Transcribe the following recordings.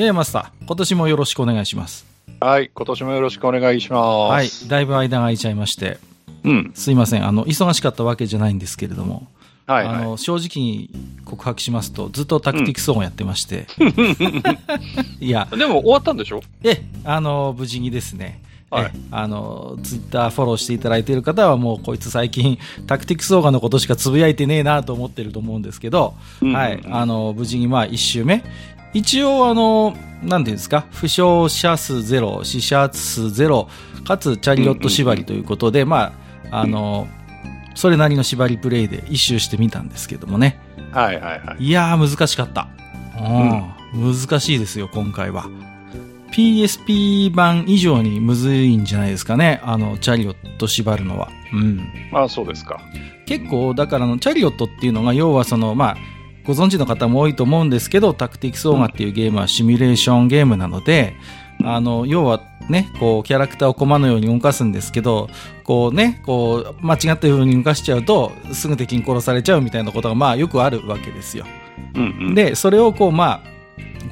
ややマスター、今年もよろしくお願いします。はい、今年もよろしくお願いします。はい、だいぶ間が空いちゃいまして、うん。すいません、あの、忙しかったわけじゃないんですけれども、はい、はい。あの、正直に告白しますと、ずっとタクティクスオンをやってまして、いや、でも終わったんでしょ？え、あの、無事にですね、はいえあの、ツイッターフォローしていただいている方はもうこいつ最近タクティクスオーガのことしかつぶやいてねえなと思ってると思うんですけど、うんはい、あの、無事にまあ一周目。一応あの、なんていうんですか、負傷者数ゼロ、死者数ゼロ、かつチャリオット縛りということで、まあ、あの、それなりの縛りプレイで一周してみたんですけどもね。はいはいはい。いやー難しかった。うん、難しいですよ、今回は。PSP 版以上にむずいんじゃないですかね。あの、チャリオット縛るのは。うん。まあそうですか。結構、だからあの、チャリオットっていうのが、要はその、まあ、ご存知の方も多いと思うんですけど、タクティクスオーガっていうゲームはシミュレーションゲームなので、あの、要はね、こう、キャラクターをコマのように動かすんですけど、こうね、こう、間違ったように動かしちゃうと、すぐ敵に殺されちゃうみたいなことが、まあ、よくあるわけですよ。うんうん。で、それをこう、まあ、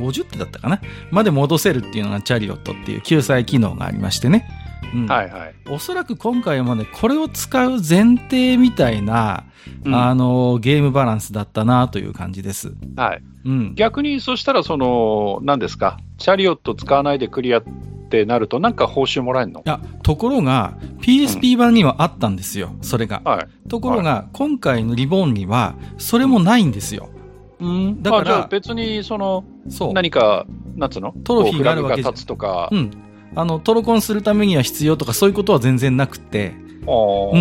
50手だったかな？まで戻せるっていうのがチャリオットっていう救済機能がありましてね。うんはいはい。おそらく今回もね、これを使う前提みたいな、うんあの、ゲームバランスだったなという感じです。はい。うん。逆にそしたら、その、何ですか、チャリオット使わないでクリアってなると、なんか報酬もらえるの？いや、ところが、PSP 版にはあったんですよ、それが。はい。ところが、今回のリボンには、それもないんですよ。うんだからあじゃあ別に、その、そう。何か、なんつうの？トロフィーがあるわけじゃ立つとか。うん。あの、トロコンするためには必要とか、そういうことは全然なくって、うんうんう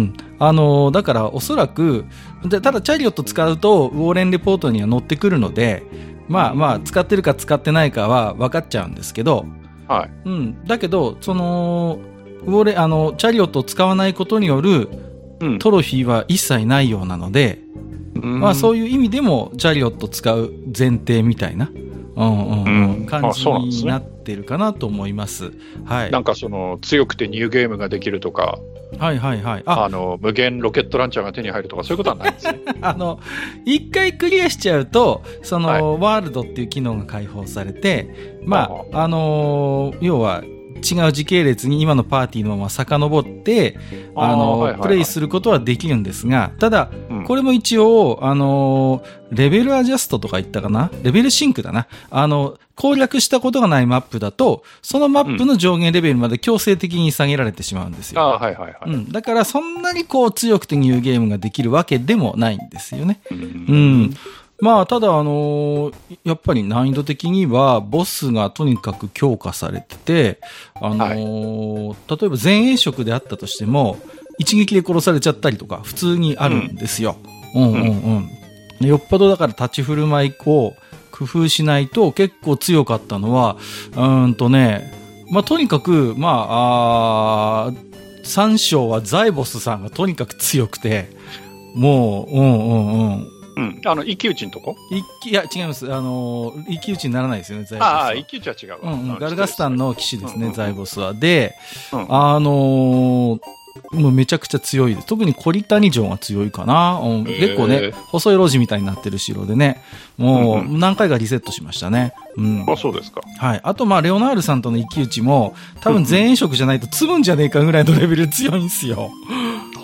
ん。あのーだからおそらく、でただチャリオット使うと、ウォーレンレポートには載ってくるので、まあまあ、使ってるか使ってないかは分かっちゃうんですけど、はい。うん。だけど、その、ウォーレ、あの、チャリオットを使わないことによるうん。トロフィーは一切ないようなので、まあそういう。意味でも、チャリオット使う前提みたいな、うんうんうんうん感じになってるかなと思います。はい。なんかその、強くてニューゲームができるとか、はいはいはい。あ、あの、無限ロケットランチャーが手に入るとか、そういうことはないんですね。あの、一回クリアしちゃうと、その、はいワールドっていう機能が解放されて、まああ、あのー要は、違う時系列に今のパーティーのまま遡って、あのはいはいはいプレイすることはできるんですが、ただ、うんこれも一応、あのーレベルアジャストとか言ったかな？レベルシンクだな。あの、攻略したことがないマップだと、そのマップの上限レベルまで強制的に下げられてしまうんですよ。ああ、はいはいはい。うん。だから、そんなにこう強くてニューゲームができるわけでもないんですよね。ううんん。まあ、ただ、あのーやっぱり難易度的には、ボスがとにかく強化されてて、あのー例えば前衛色であったとしても、一撃で殺されちゃったりとか、普通にあるんですよ。うん、うん、うんよっぽどだから立ち振る舞いを工夫しないと結構強かったのは、うーんとね、まあ、とにかく、まあ、あー三章はザイボスさんがとにかく強くて、もう、うんうんうん。うん。あの、一騎打ちのとこ？一騎いや、違います。あのー、一騎打ちにならないですよね、ザイボスは。ああ、一騎打ちは違うわ。うんうん、あガルガスタンの騎士ですね、うんうんザイボスは。で、うんあのーもうめちゃくちゃ強いです。特にコリタニ城が強いかな。うん結構ね、細い路地みたいになってる城でね、もう何回かリセットしましたね。うん。あ、そうですか。はい。あと、まあ、レオナールさんとの一騎打ちも、多分全員色じゃないと積むんじゃねえかぐらいのレベル強いんですよ。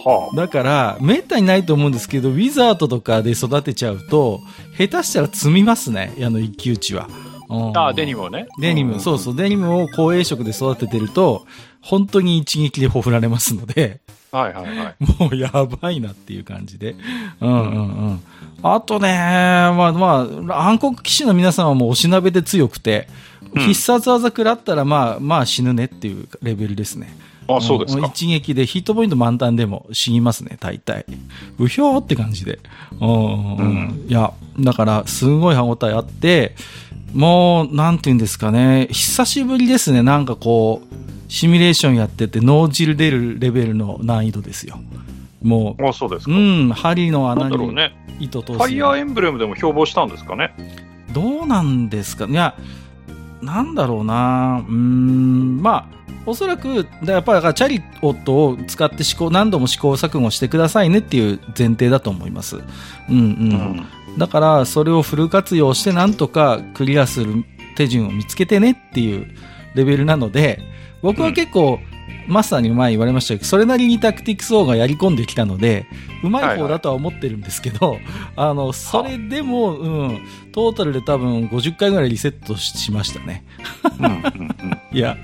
はだから、めったにないと思うんですけど、ウィザードとかで育てちゃうと、下手したら積みますね、あの一騎打ちは。うんあ。ああ、デニムをね。デニム、そうそう、デニムを高栄色で育ててると、本当に一撃でほふられますので、はいはいはい。もうやばいなっていう感じで。うんうんうん。あとね、まあまあ、暗黒騎士の皆さんはもうおしなべで強くて、うん必殺技食らったらまあまあ死ぬねっていうレベルですね。あそうですか。も一撃でヒットポイント満タンでも死にますね、大体。うひょーって感じで。うんうんうん。いや、だから、すごい歯応えあって、もう、なんて言うんですかね、久しぶりですね、なんかこう、シミュレーションやってて脳汁出るレベルの難易度ですよ。もあそうですう、ん、針の穴にだろうね。糸通す。ファイヤーエンブレムでも標榜したんですかね？どうなんですか？いや、なんだろうなうーん、まあ、おそらく、だやっぱりチャリオットを使って試行、何度も試行錯誤してくださいねっていう前提だと思います。うんうん。だから、それをフル活用してなんとかクリアする手順を見つけてねっていうレベルなので、僕は結構、マスターに前言われましたけど、それなりにタクティクス王がやり込んできたので、うまい方だとは思ってるんですけど、あの、それでも、うん、トータルで多分50回ぐらいリセットしましたね。うんうんうん いや、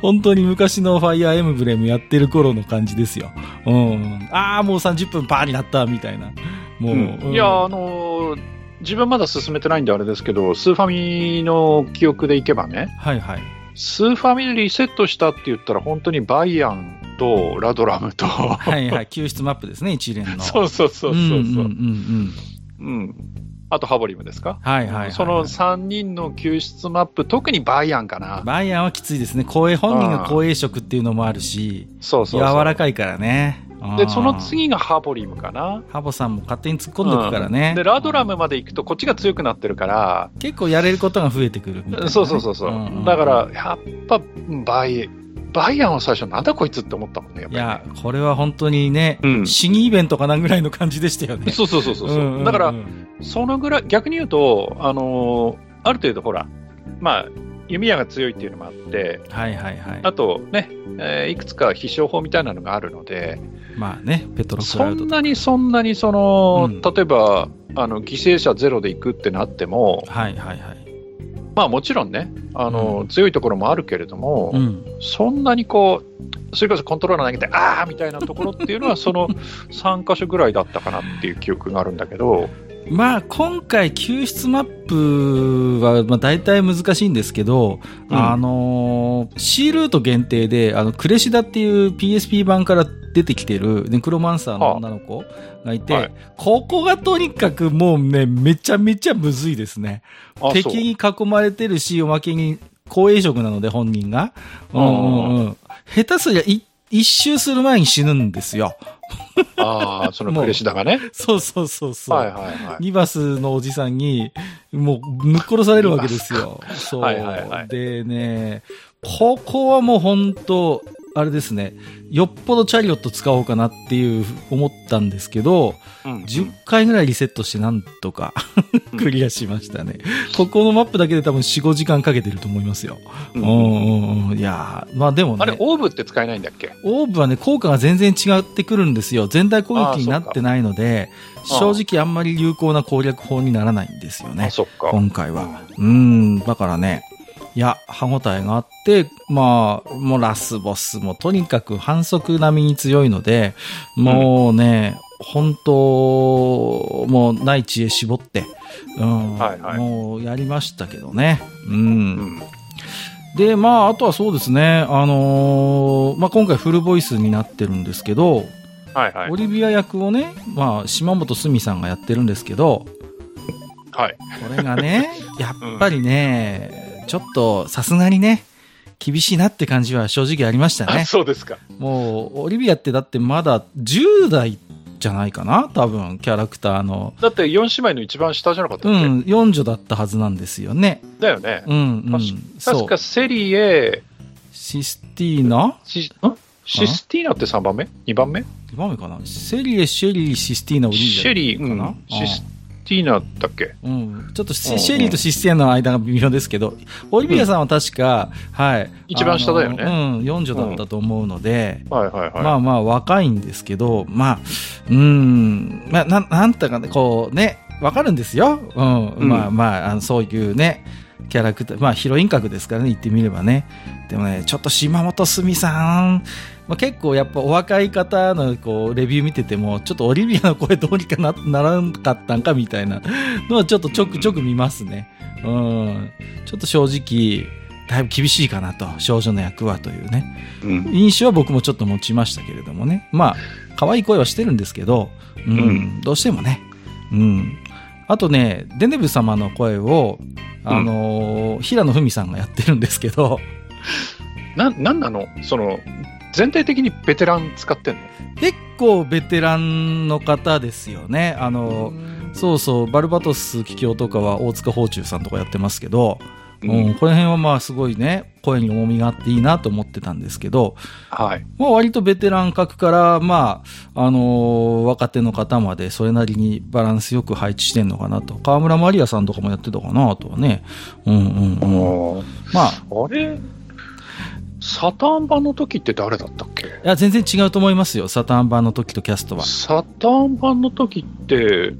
本当に昔のファイアーエムブレムやってる頃の感じですよ。うん。ああ、もう30分パーになった、みたいな。もう。うんいや、あのー自分まだ進めてないんであれですけど、スーファミの記憶でいけばね、はいはい。スーファミでリセットしたって言ったら、本当にバイアンとラドラムと、はいはい。救出マップですね、一連の。そうそうそうそうそう、んうんうんうん。うんあとハボリムですか、はいはいはいはい。その3人の救出マップ、特にバイアンかな。バイアンはきついですね。光栄、本人が光栄色っていうのもあるし、そうそう柔らかいからね。で、その次次がハボリムかな。ハボさんも勝手に突っ込んでくからね。うん。で、ラドラムまで行くと、こっちが強くなってるから、結構やれることが増えてくるね、そうそうそうそう、んんだから、やっぱ、バイ、バイアンは最初、なんだこいつって思ったもんね、ね。いや、これは本当にね、うん。死にイベントかなぐらいの感じでしたよね。そうそうそうそうそう、んんん。だから、そのぐらい、逆に言うと、あのーある程度、ほら、まあ、弓矢が強いっていうのもあって、はいはいはい。あとね、えーいくつか必勝法みたいなのがあるので、まあね、ペトロクそんなにそんなにその、うん例えばあの犠牲者ゼロで行くってなっても、はいはいはい。まあもちろんね、あのうん強いところもあるけれども、うん。そんなにこう、それこそコントローラー投げて、あーみたいなところっていうのは、その 3箇所ぐらいだったかなっていう記憶があるんだけど、まあ今回救出マップはまあ大体難しいんですけど、うんあのー C ルート限定で、あの、クレシダっていう PSP 版から出てきてるネクロマンサーの女の子がいて、はいここがとにかくもうね、めちゃめちゃむずいですね。敵に囲まれてるし、おまけに光栄色なので本人が。うんうんうん。下手すりゃい一周する前に死ぬんですよ。ああ、そのプレシダがね。そうそうそうそう。はいはいはい。ニバスのおじさんに、もう、ぬっ殺されるわけですよ。そう。はいはいはいでね、ここはもう本当あれですね、よっぽどチャリオット使おうかなっていう、思ったんですけど、うん10回ぐらいリセットしてなんとか クリアしましたね。ここのマップだけで多分4、5時間かけてると思いますよ。ううんんうんうん。いやーまあでもね。あれ、オーブって使えないんだっけ？オーブはね、効果が全然違ってくるんですよ。全体攻撃になってないので、正直あんまり有効な攻略法にならないんですよねあ、。そっか。今回は。うん、だからね、いや、歯応えがあって、まあ、もうラスボスもとにかく反則並みに強いので、もうね、本当、もうない知恵絞って、うん、はいはいもうやりましたけどね。うんうんで、まあ、あとはそうですね、あのーまあ、今回フルボイスになってるんですけど、はいはいオ。リビア役をね、まあ、島本すみさんがやってるんですけど、はい。これがね、やっぱりね、ちょっとさすがにね、厳しいなって感じは正直ありましたあね。そうですか。もう、オリビアってだってまだ10代じゃないかな多分、キャラクターの。だって4姉妹の一番下じゃなかったっけ、うん、四女だったはずなんですよね。だよね。うん、うん。確かセリエ、システィーナ？システィーナって3番目 ?2 番目 ?2 番目かなセリエ、シェリー、システィーナ、オリビア。シェリー、うかな、ん、システィーナだっけうん。ちょっとシェリーとシスティアの間が微妙ですけど、オリビアさんは確か、はい。一番下だよねうん、四女だったと思うので、はいはいはい。まあまあ若いんですけど、まあ、うん、まあ、なん、なんたかね、こうね、わかるんですよ。うん。うんまあまあ、あのそういうね、キャラクター、まあヒロイン格ですからね、言ってみればね。でもね、ちょっと島本すみさん、まあ、結構やっぱお若い方のこうレビュー見てても、ちょっとオリビアの声どうにかなならんかったんかみたいなのはちょっとちょくちょく見ますね。うん。ちょっと正直、だいぶ厳しいかなと、少女の役はというね。うん印象は僕もちょっと持ちましたけれどもね。まあ、可愛い声はしてるんですけど、うん、うんどうしてもね。うん。あとね、デネブ様の声を、あのー平野文さんがやってるんですけど、な、なんなの？その、全体的にベテラン使ってんの？結構ベテランの方ですよね。あのーそうそう、バルバトス桔梗とかは大塚芳忠さんとかやってますけど、ううんん、この辺はまあすごいね、声に重みがあっていいなと思ってたんですけど、はい。まあ割とベテラン格から、まあ、あのー若手の方までそれなりにバランスよく配置してんのかなと。河村マリアさんとかもやってたかなとはね。うんうんうん。もまあ、うあれ、サターン版の時って誰だったっけ？いや、全然違うと思いますよ。サターン版の時とキャストは。サターン版の時って、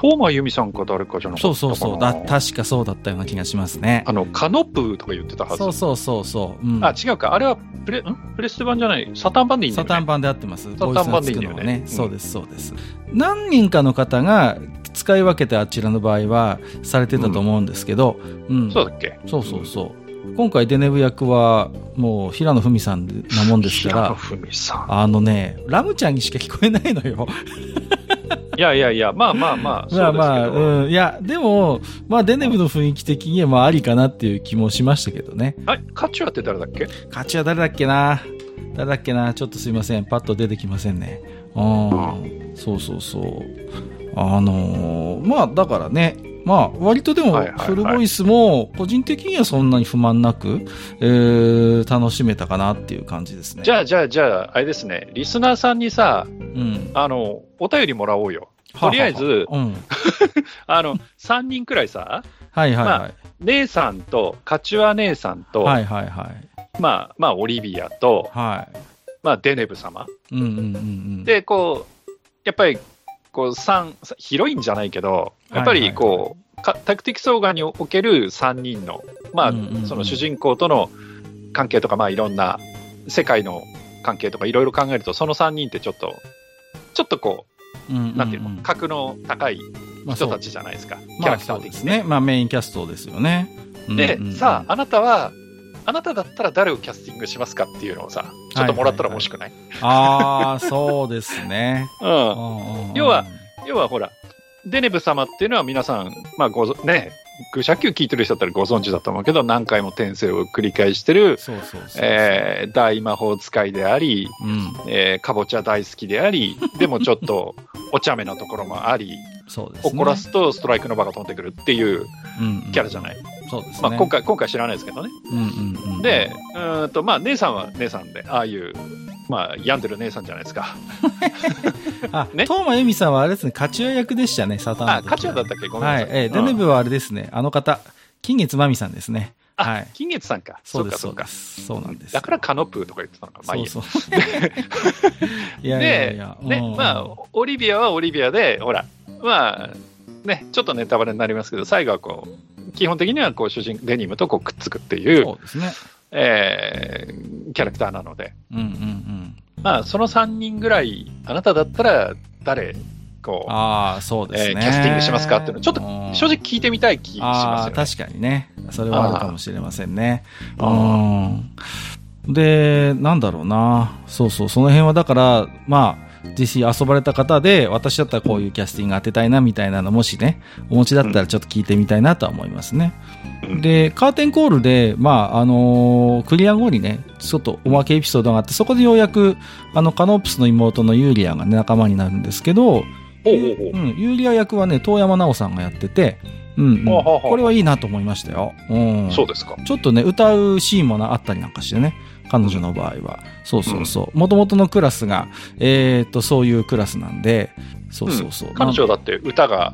東間由美さんか誰かじゃなかそうそうそう。だ、確かそうだったような気がしますね。あの、カノプーとか言ってたはず。そうそうそうそう。うん、あ、違うか。あれはプレ、ん？プレステ版じゃない？サターン版でいいんだよ、ね。サターン版で合ってます。ターン版でいいんだよねね。うんそうです、そうです。何人かの方が使い分けてあちらの場合はされてたと思うんですけど、うん。そうだっけ？そうそうそう。今回デネブ役はもう平野文さんなもんですか平野ら、文さん。あのね、ラムちゃんにしか聞こえないのよ。いやいやいや、まあまあまあ。まあまあ、うん。いや、でも、まあデネブの雰囲気的にはまあありかなっていう気もしましたけどね。あれ、カチュアって誰だっけ？勝ちは誰だっけな？誰だっけな？ちょっとすいません。パッと出てきませんね。うん。そうそうそう。あのーまあだからね、まあ割とでもフルボイスも個人的にはそんなに不満なく、えー楽しめたかなっていう感じですね。じゃあ、じゃあ、じゃあ、あれですね。リスナーさんにさ、うん。あの、お便りもらおうよ。とりあえずはははうん。あの、3人くらいさ、はいはいまはい。姉さんと、カチュア姉さんと、はいはいはい。まあ、まあ、オリビアと、はい。まあ、デネブ様。うんうんうんうん。、で、こう、やっぱり、こう、三、ヒロインじゃないけど、やっぱり、こう、かタクティクスオーガにおける3人の、まあうんうんうん、その主人公との関係とか、まあ、いろんな、世界の関係とか、いろいろ考えると、その3人ってちょっと、ちょっとこうんうんうう、なんていうの、格の高いまあ人たちじゃないですか、キャまあラクター的にね。そうですね。まあメインキャストですよね。でうんうんうん、さあ、あなたは、あなただったら誰をキャスティングしますかっていうのをさ、ちょっともらったら欲しくない,、ああ、そうですね。うん。要要は、要はほら、デネブ様っていうのは皆さん、まあごぞ、ね、愚者級聞いてる人だったらご存知だと思うけど、何回も転生を繰り返してる、大魔法使いであり、うん、えーかぼちゃ大好きであり、でもちょっと お茶目なところもあり、そうですね。怒らすとストライクの場が飛んでくるっていううんうんキャラじゃない。そうですね。まあ今回、今回知らないですけどね。うんうんうん、で、うーんと、まあ姉さんは姉さんで、ああいう、まあ病んでる姉さんじゃないですか。あ、ね？東間由美さんはあれですね、カチュア役でしたね、サターンあ、カチュアだったっけ？ごめんなさい。、はいえーデネブはあれですね、あの方、金月まみさんですね。あ、はい。金月さんか。そです、そううか、そうなんです。だからカノプーとか言ってたのか。まあいいやそうそう。いやいやいでや、、ね、うんまあ、オリビアはオリビアで、ほら、まあ、ね、ちょっとネタバレになりますけど、最後はこう、基本的にはこう主人デニムとこうくっつくっていう、そうですね。えーキャラクターなので、うんうんうん。まあ、その3人ぐらい、あなただったら誰、こう、ああ、そうですね、えーキャスティングしますかっていうのちょっとうん正直聞いてみたい気しますよ、ね。確かにね。それはあるかもしれませんね。あうん。で、なんだろうな。そうそう、その辺はだから、まあ、実際遊ばれた方で、私だったらこういうキャスティング当てたいなみたいなの、もしね、お持ちだったらちょっと聞いてみたいなとは思いますね。うんで、カーテンコールで、まあ、あのークリア後にね、ちょっとおまけエピソードがあって、そこでようやく、あの、カノープスの妹のユーリアが、ね、仲間になるんですけど、ほうほうほううん、ユーリア役はね、遠山奈緒さんがやってて、うん、うんこれはいいなと思いましたよ。うん。そうですか。ちょっとね、歌うシーンもなあったりなんかしてね。彼女の場合は。そうそうそう。もともとのクラスが、えーっと、そういうクラスなんで、そうそうそう。彼女だって歌が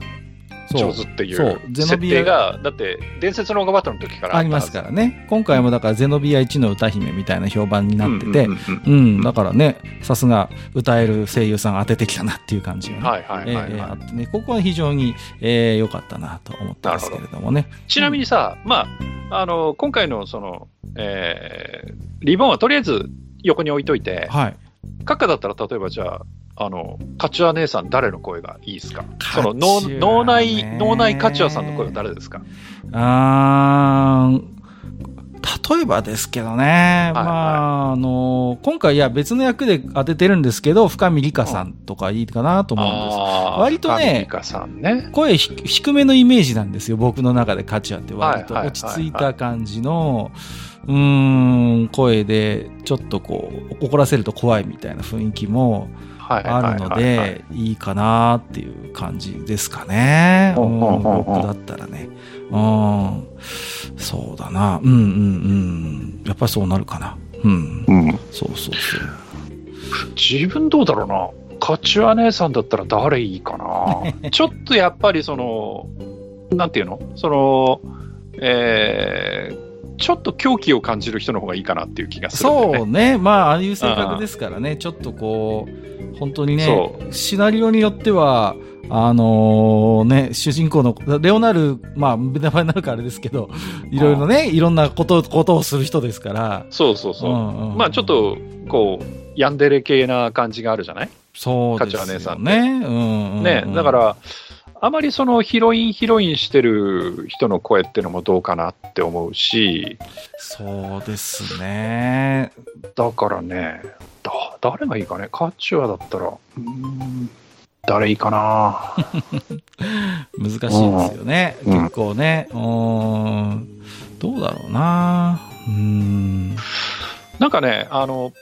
上手っていそうう設ゼノビア定が、だって伝説のオーガバトルの時からありますからね。今回もだからゼノビア1の歌姫みたいな評判になってて、うんうんううんん、だからね、さすが歌える声優さん当ててきたなっていう感じがね。はいはいはい、えーえーはいあってね、ここは非常に良、えー良かったなと思ったんですけれどもね。ちなみにさ、まあ、あの、今回のその、えーリボンはとりあえず横に置いといて、はい。カッカだったら例えばじゃあ、あの、カチュア姉さん誰の声がいいですか？その脳脳内、脳内カチュアさんの声は誰ですか？あー例えばですけどね、はいまあ、あの、今回いや別の役で当ててるんですけど、深見里香さんとかいいかなと思うんです。割とねね。声ひ低めのイメージなんですよ、僕の中でカチュアって割と。落ち着いた感じの、うーん、声で、ちょっとこう、怒らせると怖いみたいな雰囲気もはいあるので、いいかなっていう感じですかね。うん僕だったらね。うん。そうだな。うんうんうん。やっぱりそうなるかな。うん。うん、そうそうそう。自分どうだろうな。カチュア姉さんだったら誰いいかな。ちょっとやっぱりその、なんていうの？その、えーちょっと狂気を感じる人の方がいいかなっていう気がするね。そうね。まあ、ああいう性格ですからね。ちょっとこう、本当にねそ、シナリオによっては、あのね、主人公の、レオナル、まあ、名前になるからあれですけど、いろいろね、いろんなこと、ことをする人ですから。そうそうそう。んんまあちょっ、と、こう、ヤンデレ系な感じがあるじゃない？そうですよカチュア姉さんね。うんうんうんね、だか、ら、あまりそのヒロインヒロインしてる人の声ってのもどうかなって思うし、そうですね。だからね、だ誰がいいかね、カチュアだったら、うーん誰いいかな。難しいですよね。うん結構ね。うーん。どうだろうな。うーん。なんかね、あの、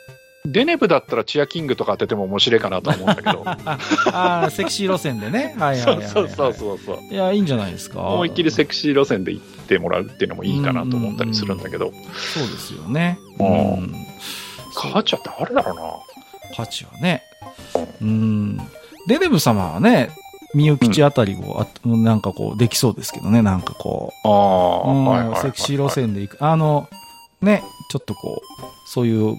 デネブだったらチアキングとか当てても面白いかなとは思うんだけど。ああ、セクシー路線でね。はいはいはい、はい。そうそうそうそう。いや、いいんじゃないですか。思いっきりセクシー路線で行ってもらうっていうのもいいかなと思ったりするんだけど、そうですよね。うんうん。カチュア誰だろうな。価値はね。うん。デネブ様はね、みゆきちあたりを、あなんかこう、できそうですけどね、なんかこああ、う。うんはいはいはいはいセクシー路線で行く。あの、ね、ちょっとこう、そういう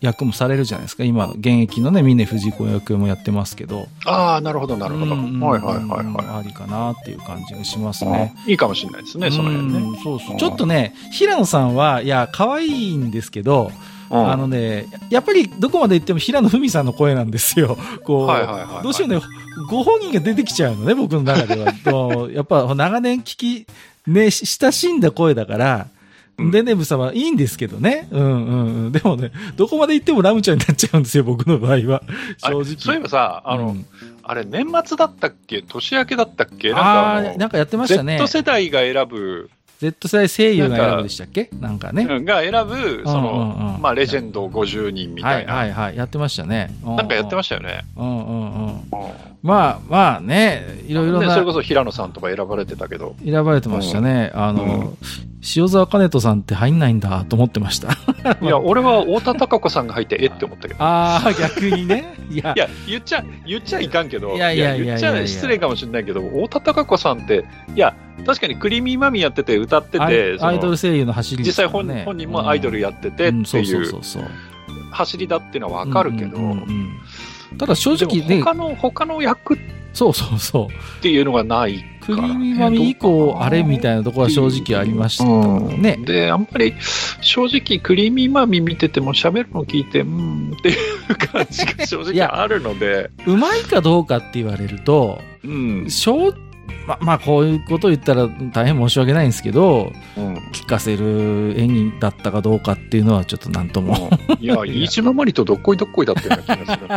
役もされるじゃないですか。今の現役のね、峰藤子役もやってますけど。ああ、なるほど、なるほど。うんはいはいはいはありかなっていう感じがしますい。ね。いいかもしれないですね、その辺ね。うんそうそうう。んちょっとね、平野さんは、いや、可愛いんですけど、うんあのね、やっぱりどこまで行っても平野文さんの声なんですよ。こう、はいはいはいはいどうしてもね、ご本人が出てきちゃうのね、僕の中では。もうやっぱ長年聞き、ね、し親しんだ声だから、うんデネブ様いいんですけどね。うんうんうん。でもね、どこまで行ってもラムちゃんになっちゃうんですよ、僕の場合は。正直。そういえばさ、あの、うんあれ、年末だったっけ？年明けだったっけ？なんあかあのーなんかやってましたね。Z 世代が選ぶ、Z 世代声優が選ぶでしたっけ？なんかね。うんが選ぶ、そうんうんのう、んまあ、レジェンド50人みはたいな。いはいはい。やってましたね。なんかやってまししたよね。た。うんうんうん。うんまあまあね、いろいろねそれこな、そ平野さんとか選ばれてたけど。選ばれてましたね。あの、うん塩沢兼人さんって入んないんだと思ってました。いや、俺は太田貴子さんが入って、えって思ったけど。ああ、逆にね。いや い、や、言っちゃ、言っちゃいかんけど、いやいや言っちゃ失礼かもしれないけど、太田貴子さんって、いや、確かにクリーミーマミーやってて歌ってて、アイドル声優の走り実際本,、本人もアイドルややっててっていう。走りだっていうのはわかるけど、うんうんうんうんただ正直ね他、の、他の役っそうそうそう。ていうのがないクリーからねミーマミ以降、あれみたいなところは正直ありましたうんね。で、あんまり正直クリーミーマミー見てても喋るの聞いて、うーんっていう感じが正直いやあるので、うまいかどうかって言われると、うん。正ま、まあ、こういうことを言ったら大変申し訳ないんですけど、うん聞かせる演技だったかどうかっていうのはちょっとなんとも。いや、飯島まりとどっこいどっこいだったような気がする。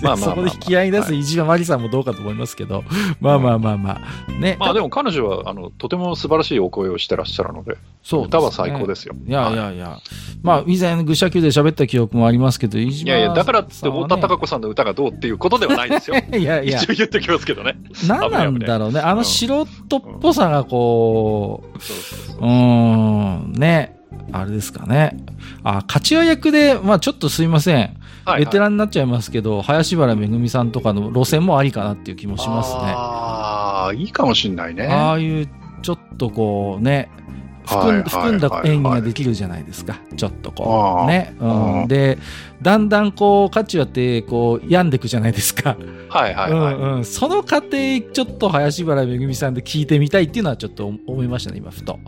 まあそこで引き合いに出す飯島まりさんもどうかと思いますけど、まあまあまあまあ。ね。まあでも彼女はあのとても素晴らしいお声をしてらっしゃるので、そう歌は最高ですよ。いやいはやいや。まあ、以前、愚者級で喋った記憶もありますけど、いやいや、だからって太田貴子さんの歌がどうっていうことではないですよ。いやいや一、応言っておきますけどね。何なんだろうね。あの素人っぽさがこう、そうん、ね。あれですかね。あ、勝ちは役で、まあちょっとすいません。はいベテランになっちゃいますけど、林原めぐみさんとかの路線もありかなっていう気もしますね。ああ、いいかもしんないね。ああいう、ちょっとこうね、含ん含んだはい演技ができるじゃないですか。ちょっとこう。ね。ううんん。で、だんだんこう、価値はって、こう、病んでくじゃないですか。はいはいはい。うんうん。その過程、ちょっと林原めぐみさんで聞いてみたいっていうのはちょっと思いましたね、今、ふと。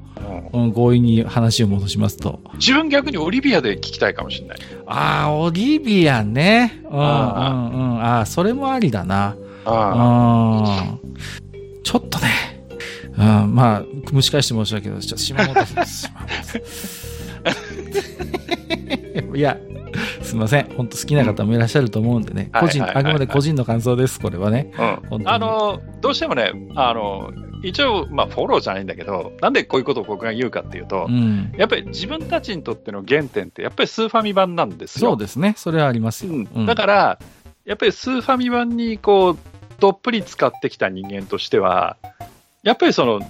うんうん、強引に話を戻しますと。自分逆にオリビアで聞きたいかもしれない。ああ、オリビアね。うんうんうん。あああ、それもありだな。あうん。ちょっとね。うん、まあ、蒸し返して申し訳ないけど、ちょっと島本さん、島本さん。いや、すみません。本当好きな方もいらっしゃると思うんでね。個人、あくまで個人の感想です、これはね。うん。あの、どうしてもね、あの、一応、まあ、フォローじゃないんだけど、なんでこういうことを僕が言うかっていうとう、ん。やっぱり自分たちにとっての原点って、やっぱりスーファミ版なんですよ。そうですね。それはありますよ。うんうんだから、やっぱりスーファミ版にこうどっぷり使ってきた人間としては、やっぱりその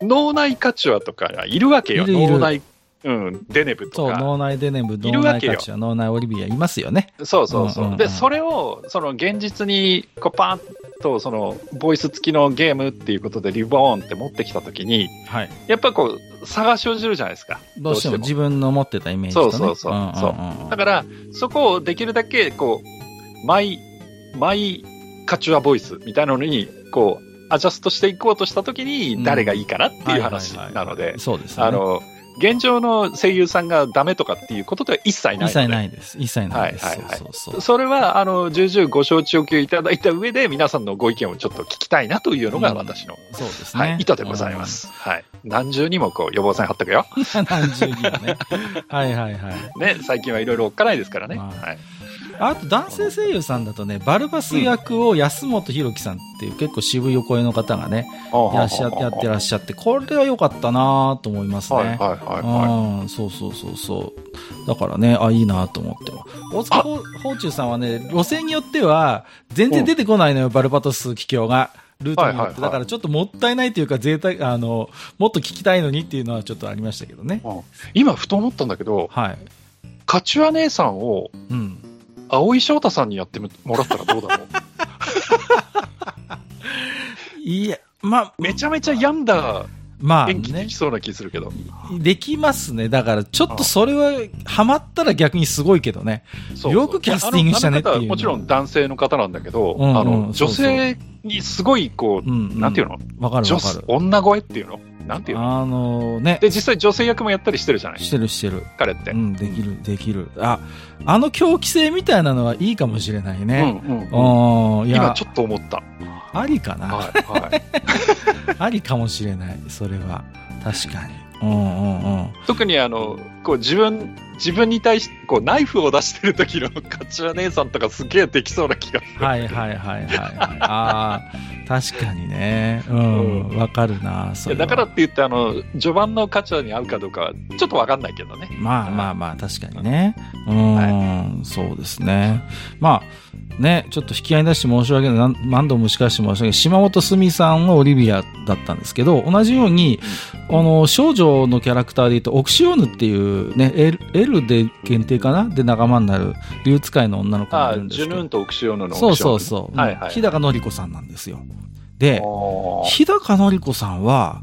脳内カチュアとかがいるわけよ、いるいる脳内、うん、デネブそう、とか。脳内デネブ、い脳るわけよ内カチュア、脳内オリビアいますよね。そうそうそう。うんうんうんで、それをその現実にこうパーンとそのボイス付きのゲームっていうことでリボーンって持ってきたときに、はい。やっぱこう差が生じるじゃないですか。どうしても自分の持ってたイメージとね。そうそうそううんうんうんだから、そこをできるだけ、こう、マイ、マイカチュアボイスみたいなのに、こう、アジャストしていこうとしたときうんに、誰がいいかなっていう話なので、そうですよね。あの、現状の声優さんがダメとかっていうことでは一切ない。一切ないです。一切ないです。はいはいはいそうそうそう。それは、あの、重々ご承知おきをいただいた上で、皆さんのご意見をちょっと聞きたいなというのが私の、そうですね。はい、意図でございま。す。はい。何重にもこう、予防線張っとくよ。何十人もね。はいはいはい。ね、最近はいろいろおっかないですからね。まあはい。あと男性声優さんだとね、バルバス役を安本博樹さんっていう結構渋いお声の方がね、いらっしゃやってらっしゃって、これは良かったなと思いますね。はいはいはいはい。うん、そうそうそうそう。だからね、あ、いいなと思って。大塚ほ宝中さんはね、路線によっては、全然出てこないのよ、バルバトス気境が。ルートによって。だからちょっともったいないというか、贅沢、あの、もっと聞きたいのにっていうのはちょっとありましたけどね。うん今、ふと思ったんだけど、はい。カチュア姉さんをうん。蒼井翔太さんにやってもらったらどうだろう？いや、まあ、めちゃめちゃ病んだまあねでき。そうな気するけど。できますね。だから、ちょっとそれは、ハマったら逆にすごいけどね。そうよくキャスティングしたねっていうもちろん男性の方なんだけど、うんうんあの女性にすごいこう、うん、なんていうの？わかる女わかる。女声っていうの？なんていうの？あのね、で、実際女性役もやったりしてるじゃない？してるしてる。彼って。うん、できる、できる。あ、あの狂気性みたいなのはいいかもしれないね。うんうん今ち、ょっと思った。ありかな。はいはい。ありかもしれない、それは。確かに。うんうんうん。特にあの、こう自分、自分に対して、こうナイフを出してる時のカチュア姉さんとかすげえできそうな気がする。はいはいはいはい、はい。ああ、確かにね。うん、わかるな、そ。だからって言って、あの、序盤のカチュアに合うかどうかは、ちょっとわかんないけどね。まあまあまあ、確かにね。うん、そうですね。まあ、ね、ちょっと引き合いに出して申し訳ない、何何度も蒸し返して申し訳ない。島本すみさんはオリビアだったんですけど、同じように、あの、少女のキャラクターで言うと、オクシオヌっていうね、L, L で限定かな？で仲間になる、流使いの女の子がいるんですけど。ジュヌーンとオクシオヌのそうそうそう。はいはい日高のり子さんなんですよ。で、日高のり子さんは、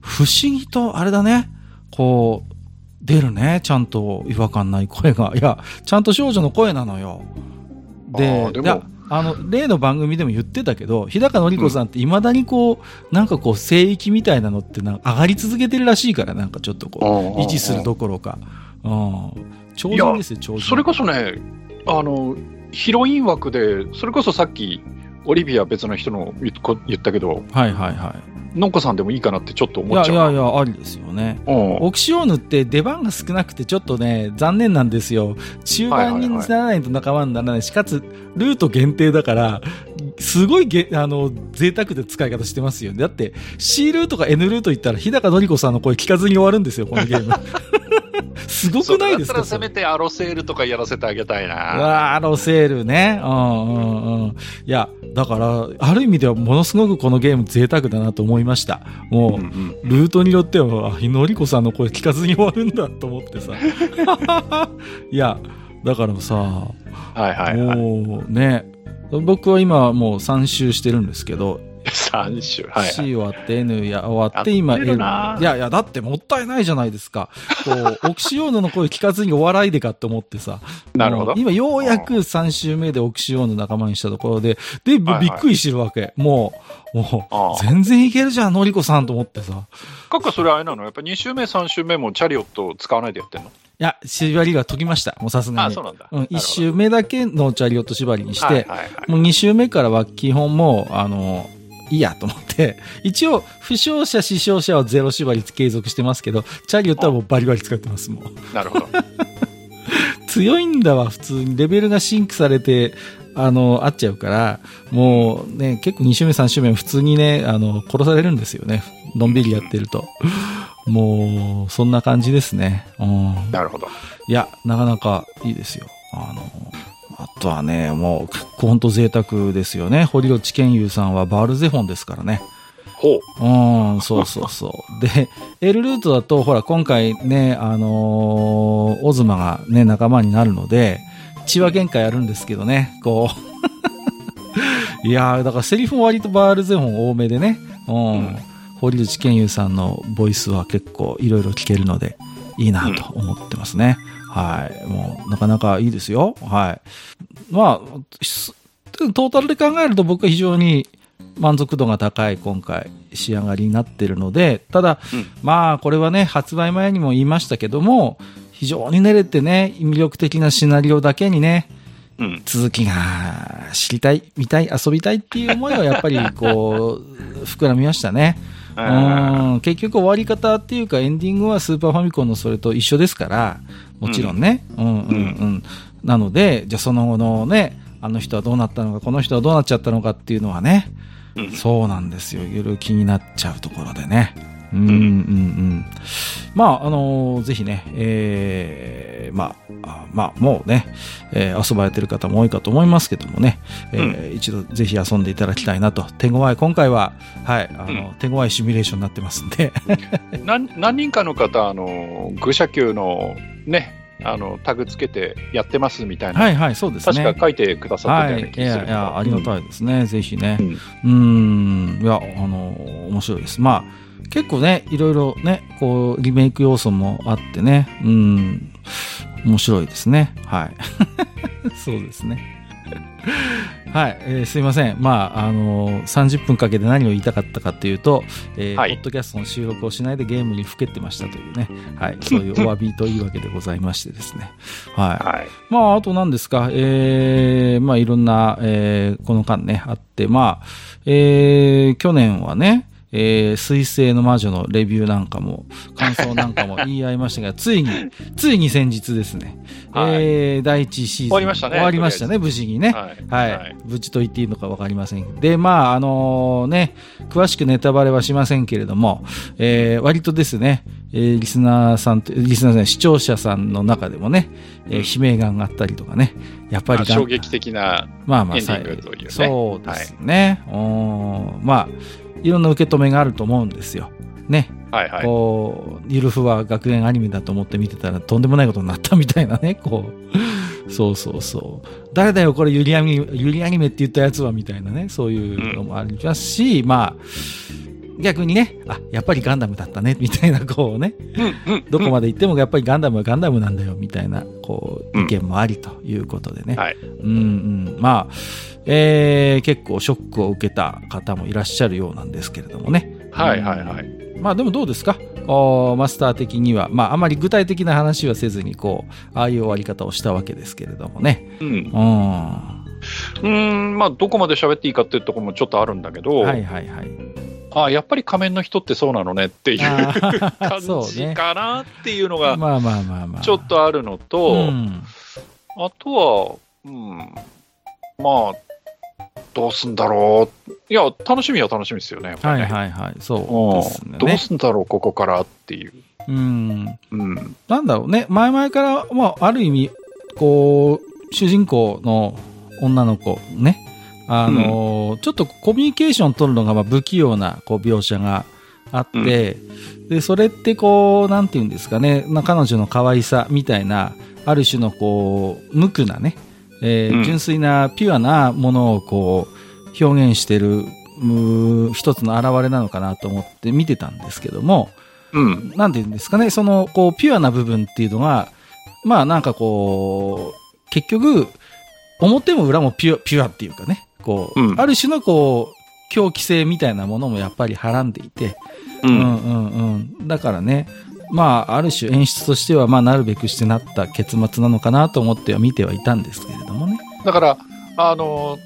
不思議と、あれだね、こう、出るね、ちゃんと違和感ない声が。いや、ちゃんと少女の声なのよ。で、いやあの、例の番組でも言ってたけど、日高のり子さんって未だにこう、なんかこう、聖域みたいなのってな上がり続けてるらしいから、なんかちょっとこう、維持するどころか。うん。超人ですよ、超人。それこそね、あの、ヒロイン枠で、それこそさっき、オリビア別の人の言っこ言ったけど、はいはいはのんこさんでもいいかなってちょっとい。い思っちゃういやいや、ありですよね。うんオキシオーヌって出番が少なくてちょっとね、残念なんですよ。中盤にならないと仲間にならないし、かつ、ルート限定だから、すごいげ、あの、贅沢で使い方してますよ。だって、C ルートか N ルート行ったら、日高のり子さんの声聞かずに終わるんですよ、このゲーム。すごくないですかそれだったらせめてアロセールとかやらせてあげたいな。わー、ロセールね。うんうんうん。いや、だから、ある意味ではものすごくこのゲーム贅沢だなと思いました。もう、うんうんルートによっては、あ、のりこさんの声聞かずに終わるんだと思ってさ。いや、だからさ、はいはいはい。もうね、僕は今もう3周してるんですけど、3種。はい、はい。C 終わって N や終わって今やって L るないやいや、だってもったいないじゃないですか。こう、オキシオーヌの声聞かずにお笑いでかって思ってさ。なるほどもう今ようやく3週目でオキシオーヌ仲間にしたところで、で、びっくりしてるわけ。もう、もああう、全然いけるじゃん、のりこさんと思ってさ。かっこそれあれなの？やっぱ2週目、3週目もチャリオットを使わないでやってんの？いや、縛りが解きました。もうさすがあ、に。そうなんだ。うん、なるほど1週目だけのチャリオット縛りにして、はいはいはいもう2週目からは基本もう、あの、いいやと思って、一応、負傷者、死傷者はゼロ縛り継続してますけど、チャリオットはもうバリバリ使ってます、もう。なるほど。強いんだわ、普通に。レベルがシンクされて、あの、合っちゃうから、もうね、結構2周目3周目普通にね、あの、殺されるんですよね。のんびりやってると。もう、そんな感じですね。うん。なるほど。いや、なかなかいいですよ。あの、あとはね、もう結構ほんと贅沢ですよね。堀内健優さんはバールゼフォンですからね。ほう。うん、そうそうそう。で、L ルートだと、ほら、今回ね、あのーオズマがね、仲間になるので、血は限界あるんですけどね、こう。いやー、だからセリフも割とバールゼフォン多めでね、うん。うん堀内健優さんのボイスは結構いろいろ聞けるので、いいなと思ってますね。はい。もう、なかなかいいですよ。はい。まあ、すトータルで考えると僕は非常に満足度が高い今回仕上がりになってるので、ただ、うんまあこれはね、発売前にも言いましたけども、非常に練れてね、魅力的なシナリオだけにね、うん。続きが知りたい、見たい、遊びたいっていう思いはやっぱりこう、膨らみましたね。うん、結局終わり方っていうかエンディングはスーパーファミコンのそれと一緒ですから、もちろんね。うん、うん、うん。なので、じゃあその後のね、あの人はどうなったのか、この人はどうなっちゃったのかっていうのはね、うんそうなんですよ。いろいろ気になっちゃうところでね。うん、うん、うん。まあ、あのーぜひね、えー、まあ、あまあ、もうね、えー遊ばれてる方も多いかと思いますけどもね、えー一度ぜひ遊んでいただきたいなと。手強い、今回は、はい、あの、うん手強いシミュレーションになってますんで、何何人かの方、あの、愚者級のね、あの、タグつけてやってますみたいな、はいはい、そうですね。確か書いてくださってたようは、ない気がする。いやいや、ありがたいですね、ぜひね。うんうん、いや、あの、面白いです。まあ、結構ね、いろいろね、こう、リメイク要素もあってね、うん、面白いですね。はい。そうですね。はい、えーすいません。まあ、あの30分かけて何を言いたかったかというと、えーはいポッドキャストの収録をしないでゲームにふけってましたというね、はい、そういうお詫びというわけでございましてですね。はい。はい。まあ、あと何ですか、えー、まあ、いろんな、えー、この間ね、あって、まあ、えー、去年はね、えー、水星の魔女のレビューなんかも、感想なんかも言い合いましたが、ついに、ついに先日ですね、はいえー、第一シーズン。終わりましたね終わりましたね、無事にね。はい。はい。無事と言っていいのかわかりません。で、まあ、あのね、詳しくネタバレはしませんけれども、えー、割とですね、えー、リスナーさんと、リスナーさん、視聴者さんの中でもね、えー、悲鳴が上がったりとかね、やっぱり衝撃的な、まあまあ、エンディングというねそうですね。うんまあ、いろんな受け止めがあると思うんですよ。ね。はいはい。こう、ゆるふは学園アニメだと思って見てたらとんでもないことになったみたいなね、こう。そうそうそう。誰だよ、これゆりアニメ、ゆりアニメって言ったやつは、みたいなね、そういうのもありますし、まあ、逆にね、あ、やっぱりガンダムだったね、みたいな、こうね、うんうんどこまで行ってもやっぱりガンダムはガンダムなんだよ、みたいな、こう、うん意見もありということでね。はい。うんうん。まあ、えー、結構ショックを受けた方もいらっしゃるようなんですけれどもね。はいはいはい。まあでもどうですか？おマスター的には、まああまり具体的な話はせずに、こう、ああいう終わり方をしたわけですけれどもね。うん。うん。まあ、どこまで喋っていいかっていうところもちょっとあるんだけど、いはいはい。あやっぱり仮面の人ってそうなのねっていう 感。じかなっていうのが、まあまあまあまあ。ちょっとあるのと、うん。あとは、うん、まあ、どうすんだろう。いや、楽しみは楽しみですよね、はい。はいはい。そうですうんどうね。すんだろう、ここからっていう。うん。うん。なんだろうね。前々から、まあある意味、こう、主人公の女の子ね。あのーちょっとコミュニケーション取るのがまあ不器用なこう描写があって、で、それってこう、なんて言うんですかね、まあ、彼女の可愛さみたいな、ある種のこう、無垢なね、えーうん純粋なピュアなものをこう、表現してる、う一つの表れなのかなと思って見てたんですけども、うん。なんて言うんですかね、その、こう、ピュアな部分っていうのが、まあなんかこう、結局、表も裏もピュア、ピュアっていうかね、こう、うんある種のこう、狂気性みたいなものもやっぱりはらんでいて、う。うんんうんうん。だからね、まあ、ある種演出としては、まあ、なるべくしてなった結末なのかなと思っては見てはいたんですけれどもね。だから、あの、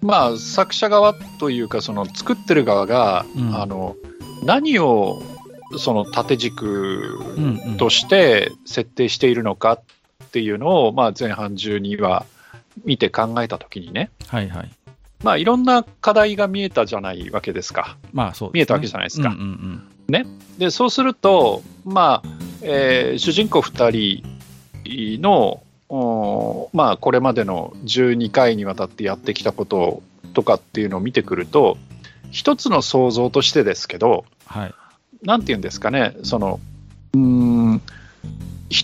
まあ、作者側というか、その作ってる側が、うんあの、何を、その縦軸うんうん。として設定しているのかっっていうのを、まあ、前半中には見て考えたときにね、はいはい。まあ、いろんな課題が見えたじゃないわけですか。まあそうね見えたわけじゃないですかうんうんで、そうすると、まあ、えー主人公2人の、まあ、これまでの12回にわたってやってきたこととかっていうのを見てくると、一つの想像としてですけど、はい。なんていうんですかね、その、うーん、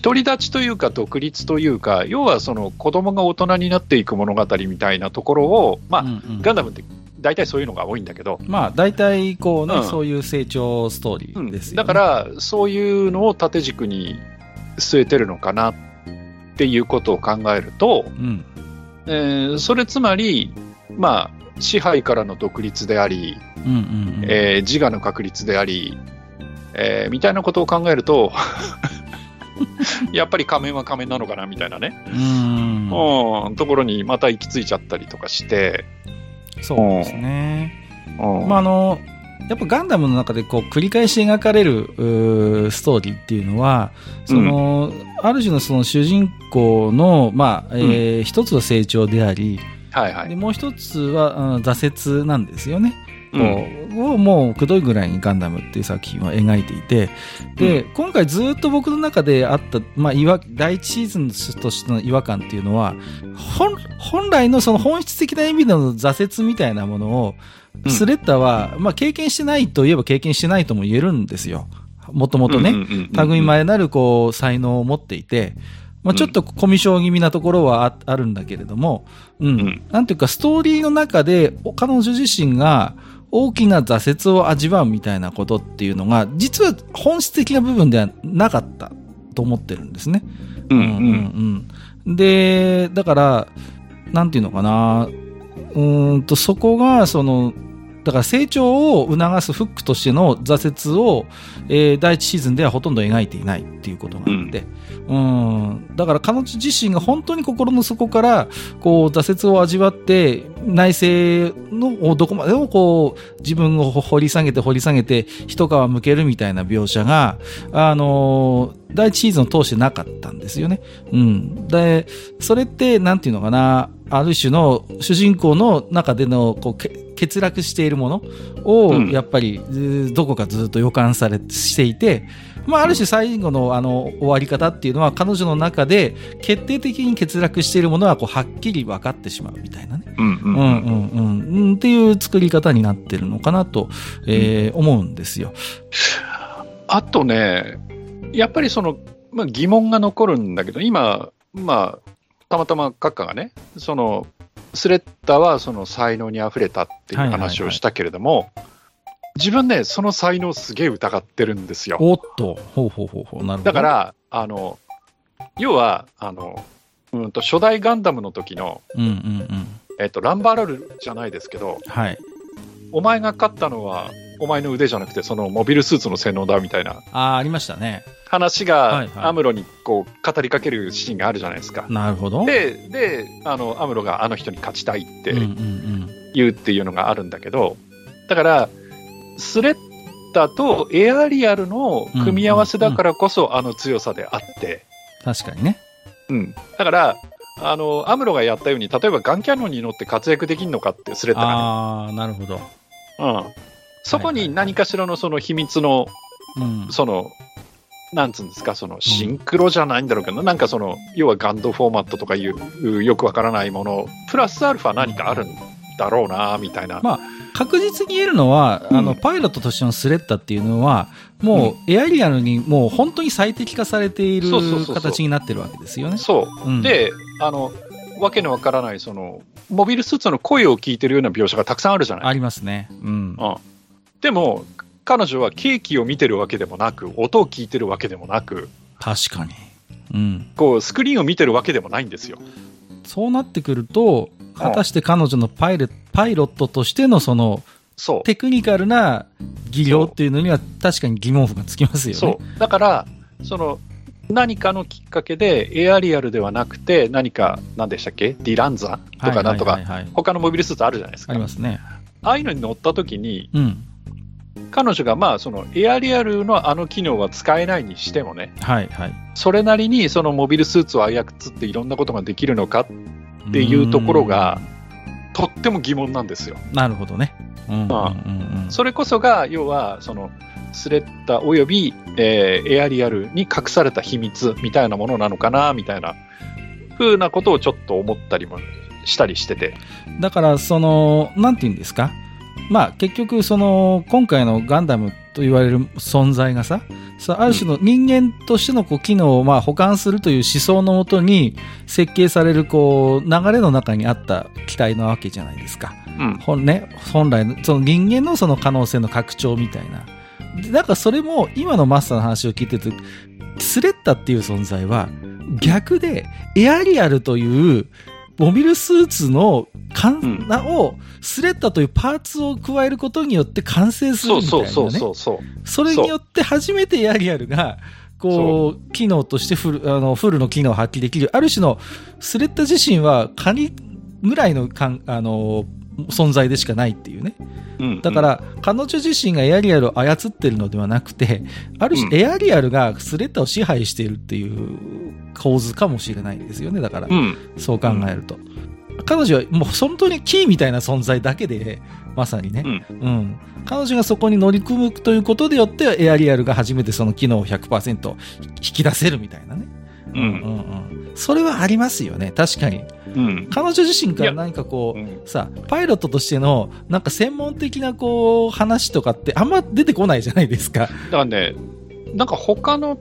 独り立ちというか独立というか、要はその子供が大人になっていく物語みたいなところを、まあ、うんうんガンダムって大体そういうのが多いんだけど、まあ大体こうね、うんそういう成長ストーリうんーですよね。だから、そういうのを縦軸に据えてるのかなっていうことを考えると、うん。えーそれつまり、まあ、支配からの独立であり、うんうんうん。えー自我の確立であり、えーみたいなことを考えると、やっぱり仮面は仮面なのかなみたいなね、うん。うん、ところにまた行き着いちゃったりとかして、そうですね。うんまああの、やっぱガンダムの中でこう繰り返し描かれるストーリーっていうのは、その、ある種のその主人公の、まあ、えー一つの成長であり、ではいはい。もう一つは、うん挫折なんですよね。をもうくどいぐらいにガンダムっていう作品は描いていて、で、今回ずっと僕の中であった、まあ、第一シーズンとしての違和感っていうのは、本、本来のその本質的な意味での挫折みたいなものを、うん。スレッタは、まあ、経験してないといえば経験してないとも言えるんですよ。もともとね。類前なるこう才能を持っていて、まあ、ちょっとコミュ障気味なところはああるんだけれども、うん、うん。なんていうかストーリーの中でお彼女自身が大きな挫折を味わうみたいなことっていうのが、実は本質的な部分ではなかったと思ってるんですね。うんうんうんうん。で、だから、なんていうのかな、うーんと、そこが、その、だから成長を促すフックとしての挫折を、えー第一シーズンではほとんど描いていないっていうことがあって、うん、だから彼女自身が本当に心の底から、こう、挫折を味わって、内政のどこまでもこう、自分を掘り下げて掘り下げて、一皮むけるみたいな描写が、あの第一シーズンを通してなかったんですよね。うん。で、それって、なんていうのかな、ある種の主人公の中での、こう、け欠落しているものを、うんやっぱり、どこかずっと予感されしていて、まあ、ある種最後の、あの、終わり方っていうのは、彼女の中で、決定的に欠落しているものは、こう、はっきり分かってしまうみたいなね。うんうんうんうんうん。うんっていう作り方になってるのかなと、えー思うんですよ。あとね、やっぱりその、まあ、疑問が残るんだけど、今、まあ、たまたま閣下がね、その、スレッタはその才能にあふれたっていう話をしたけれども、自分ね、その才能すげえ疑ってるんですよ。おっと、ほうほうほうほう、なるほど。だか、ら、あの、要は、あの、うんと初代ガンダムの時の、うんうんうん。えっと、ランバーラルじゃないですけど、はい。お前が勝ったのは、お前の腕じゃなくて、そのモビルスーツの性能だみたいなああ、ありましたね。話がアムロにこう語りかけるシーンがあるじゃないですか。なるほど。で、で、あの、アムロがあの人に勝ちたいって。言うっていうのがあるんだけど、だから、スレッタとエアリアルの組み合わせだからこそあの強さであって、確かにね。うん。だから、あの、アムロがやったように、例えばガンキャノンに乗って活躍できるのかって、スレッタがね。ああ、なるほど。うん。そこに何かしらのその秘密のうん。その、なんつうんですか、そのシンクロじゃないんだろうけど、なんかその、要はガンドフォーマットとかいう、よくわからないもの、プラスアルファ何かあるんだろうな、みたいな。まあ確実に言えるのは、うんあの、パイロットとしてのスレッタっていうのは、もう、エアリアルにもう本当に最適化されている形になってるわけですよね。そう。うん、で、あの、わけのわからない、その、モビルスーツの声を聞いてるような描写がたくさんあるじゃない。ありますね。うん。うん。でも、彼女はケーキを見てるわけでもなく、音を聞いてるわけでもなく、確かに。うん。こう、スクリーンを見てるわけでもないんですよ。そうなってくると、果たして彼女のパイレパイロットとしてのその、そう。テクニカルな技量っていうのには確かに疑問符がつきますよね。そう。だから、その、何かのきっかけで、エアリアルではなくて、何か、何でしたっけ？ディランザとかなんとか他のモビルスーツあるじゃないですか。ありますね。ああいうのに乗った時に、うん。彼女がまあそのエアリアルのあの機能は使えないにしてもね、はいはい。それなりにそのモビルスーツを操っていろんなことができるのかっていうところが、とっても疑問なんですよ。うん。なるほどね。うんうんまあうんうんそれこそが、要は、その、スレッタおよび、えーエアリアルに隠された秘密みたいなものなのかな、みたいな、ふうなことをちょっと思ったりもしたりしてて。だから、その、なんて言うんですか？まあ、結局、その、今回のガンダムと言われる存在がさ、さある種の人間としてのこう機能をまあ保管するという思想のもとに設計されるこう流れの中にあった機体なわけじゃないですか。うん。本ね、本来の、その人間のその可能性の拡張みたいな。でなんかそれも今のマスターの話を聞いてて、スレッタっていう存在は逆でエアリアルというモビルスーツのかんなをスレッタというパーツを加えることによって完成するみたいなね。そうそうそうそう。それによって初めてエアリアルが、こう、機能としてフル、あの、フルの機能を発揮できる。ある種の、スレッタ自身は、カニぐらいのかん、あの、存在でしかないっていうね。うん、だから、彼女自身がエアリアルを操ってるのではなくて、ある種エアリアルがスレッタを支配しているっていう構図かもしれないですよね。だからう、ん。そう考えると。彼女はもう本当にキーみたいな存在だけで、まさにね。うん。うん。彼女がそこに乗り組むということでよって、エアリアルが初めてその機能を100%引き出せるみたいなね。う。うんんうん。それはありますよね。確かに。うん。彼女自身かいやら何かこう、うんさ、パイロットとしての、なんか専門的なこう、話とかってあんま出てこないじゃないですか。だからね、なんか他の、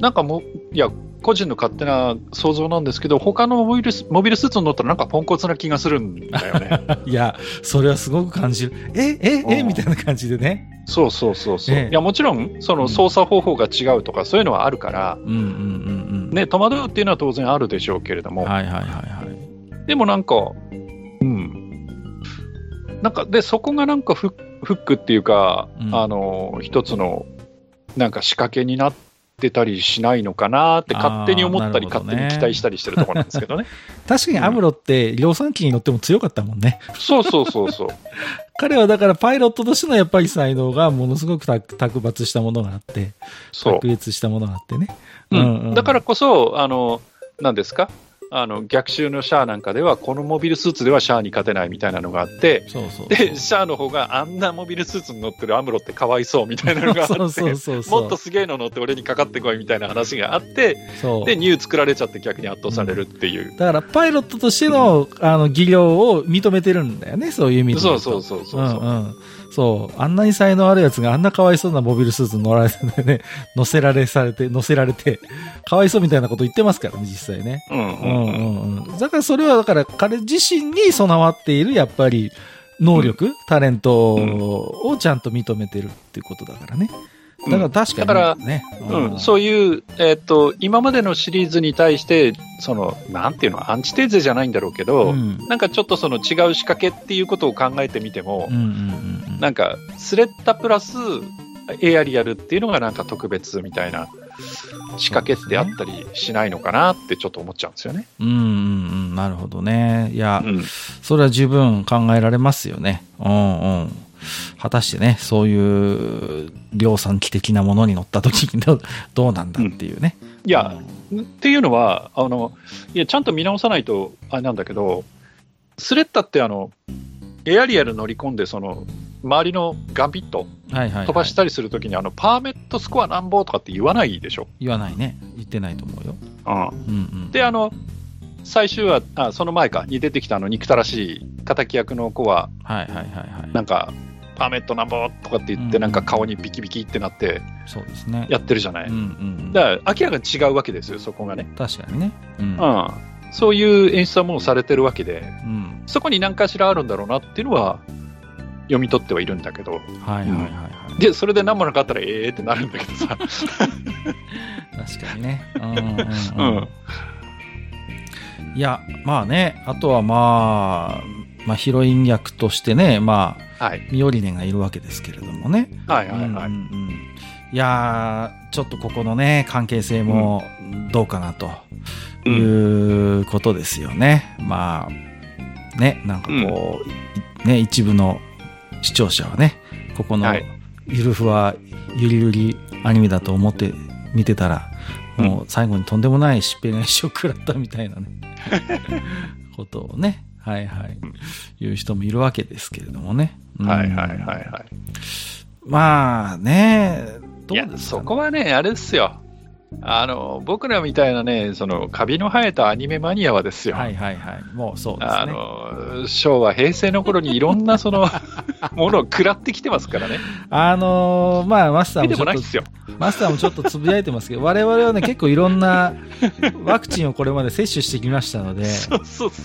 なんかもう、いや、個人の勝手な想像なんですけど、他のモビルスモビルスーツに乗ったらなんかポンコツな気がするんだよね。いや、それはすごく感じる。え、え、え、うんみたいな感じでね。そうそうそうそう。ええいや、もちろん、その操作方法が違うとか、そういうのはあるから、うんうんうんうん。ね、戸惑うっていうのは当然あるでしょうけれども、はいはいはいはい。でもなんか、うん。なんか、で、そこがなんかフッフックっていうか、うんあの、一つの、なんか仕掛けになってたりしないのかなって勝手に思ったり、ね勝手に期待したりしてるところなんですけどね。確かにアムロって量産機に乗っても強かったもんね。そうそうそうそう。彼はだからパイロットとしてのやっぱり才能がものすごく卓卓抜したものがあって、卓。越したものがあってね。うんだからこそ、あの、何ですか？あの、逆襲のシャアなんかでは、このモビルスーツではシャアに勝てないみたいなのがあって。で、シャアの方があんなモビルスーツに乗ってるアムロってかわいそうみたいなのがあって。もっとすげえの乗って俺にかかってこいみたいな話があって、そう。で、ニュー作られちゃって逆に圧倒されるっていう。だからパイロットとしての、あの技量を認めてるんだよね、そういう意味で。そうそうそうそうそう。うんうん。そう。あんなに才能あるやつがあんなかわいそうなモビルスーツに乗られてね、乗せられされて、乗せられて、かわいそうみたいなこと言ってますからね、実際ね。うんうんうんうんうん。だからそれは、だから彼自身に備わっている、やっぱり、能力、タレントをちゃんと認めてるっていうことだからね。だから確かに、だからね。うん、そういう、えっ、と、今までのシリーズに対して、その、なんていうの、アンチテーゼじゃないんだろうけど、うんなんかちょっとその違う仕掛けっていうことを考えてみても、うんうんうんうん。なんか、スレッタプラスエアリアルっていうのがなんか特別みたいな仕掛けってあったりしないのかなってちょっと思っちゃうんですよね。うんうんうん。なるほどね。いや、うん。それは十分考えられますよね。うんうん。果たしてね、そういう量産機的なものに乗った時に どうどうなんだっていうね。いや、っていうのは、あの、いや、ちゃんと見直さないと、あれなんだけど、スレッタってあの、エアリアル乗り込んで、その、周りのガンビット。飛ばしたりするときに、あの、パーメットスコアなんぼとかって言わないでしょ。言わないね。言ってないと思うよ。うん。うんうん。で、あの、最終話、あ、その前か、に出てきたあの、憎たらしい敵役の子は、はいはいはいはい。なんか、パーメットなんぼとかって言って、うんなんか顔にビキビキってなってそうですね。やってるじゃない？うんうんうん。だから、明らかに違うわけですよ、そこがね。確かにね。うん。うん。そういう演出はもうされてるわけで、うん。そこに何かしらあるんだろうなっていうのは、読み取ってはいるんだけど、はいはいはいはい。で、それで何もなかったら、ええーってなるんだけどさ。確かにね。うんうんう うんん。いや、まあね、あとはまあ、まあヒロイン役としてね、まあ、はい。ミオリネがいるわけですけれどもね。はいはいはい。うんうんうんいやー、ちょっとここのね、関係性もどうかなとう。いうんことですよね。まあ、ね、なんかこう、いね、一部の視聴者はね、ここのはいゆるふわ、ゆりゆりアニメだと思って見てたら、もう最後にとんでもない疾病な一生食らったみたいなね、ことをね、はいはい、言う人もいるわけですけれどもね。うんはいはいはいはい。まあね、どいうやですか、ね、そこはね、あれですよ。あの、僕らみたいなね、その、カビの生えたアニメマニアはですよ。はいはいはい。もうそうですあね。の、昭和、平成の頃にいろんなその、ものを食らってきてますからね。あのーまあ、マスター見もちょっと。マスターもちょっとつぶやいてますけど、我々はね、結構いろんなワクチンをこれまで接種してきましたので。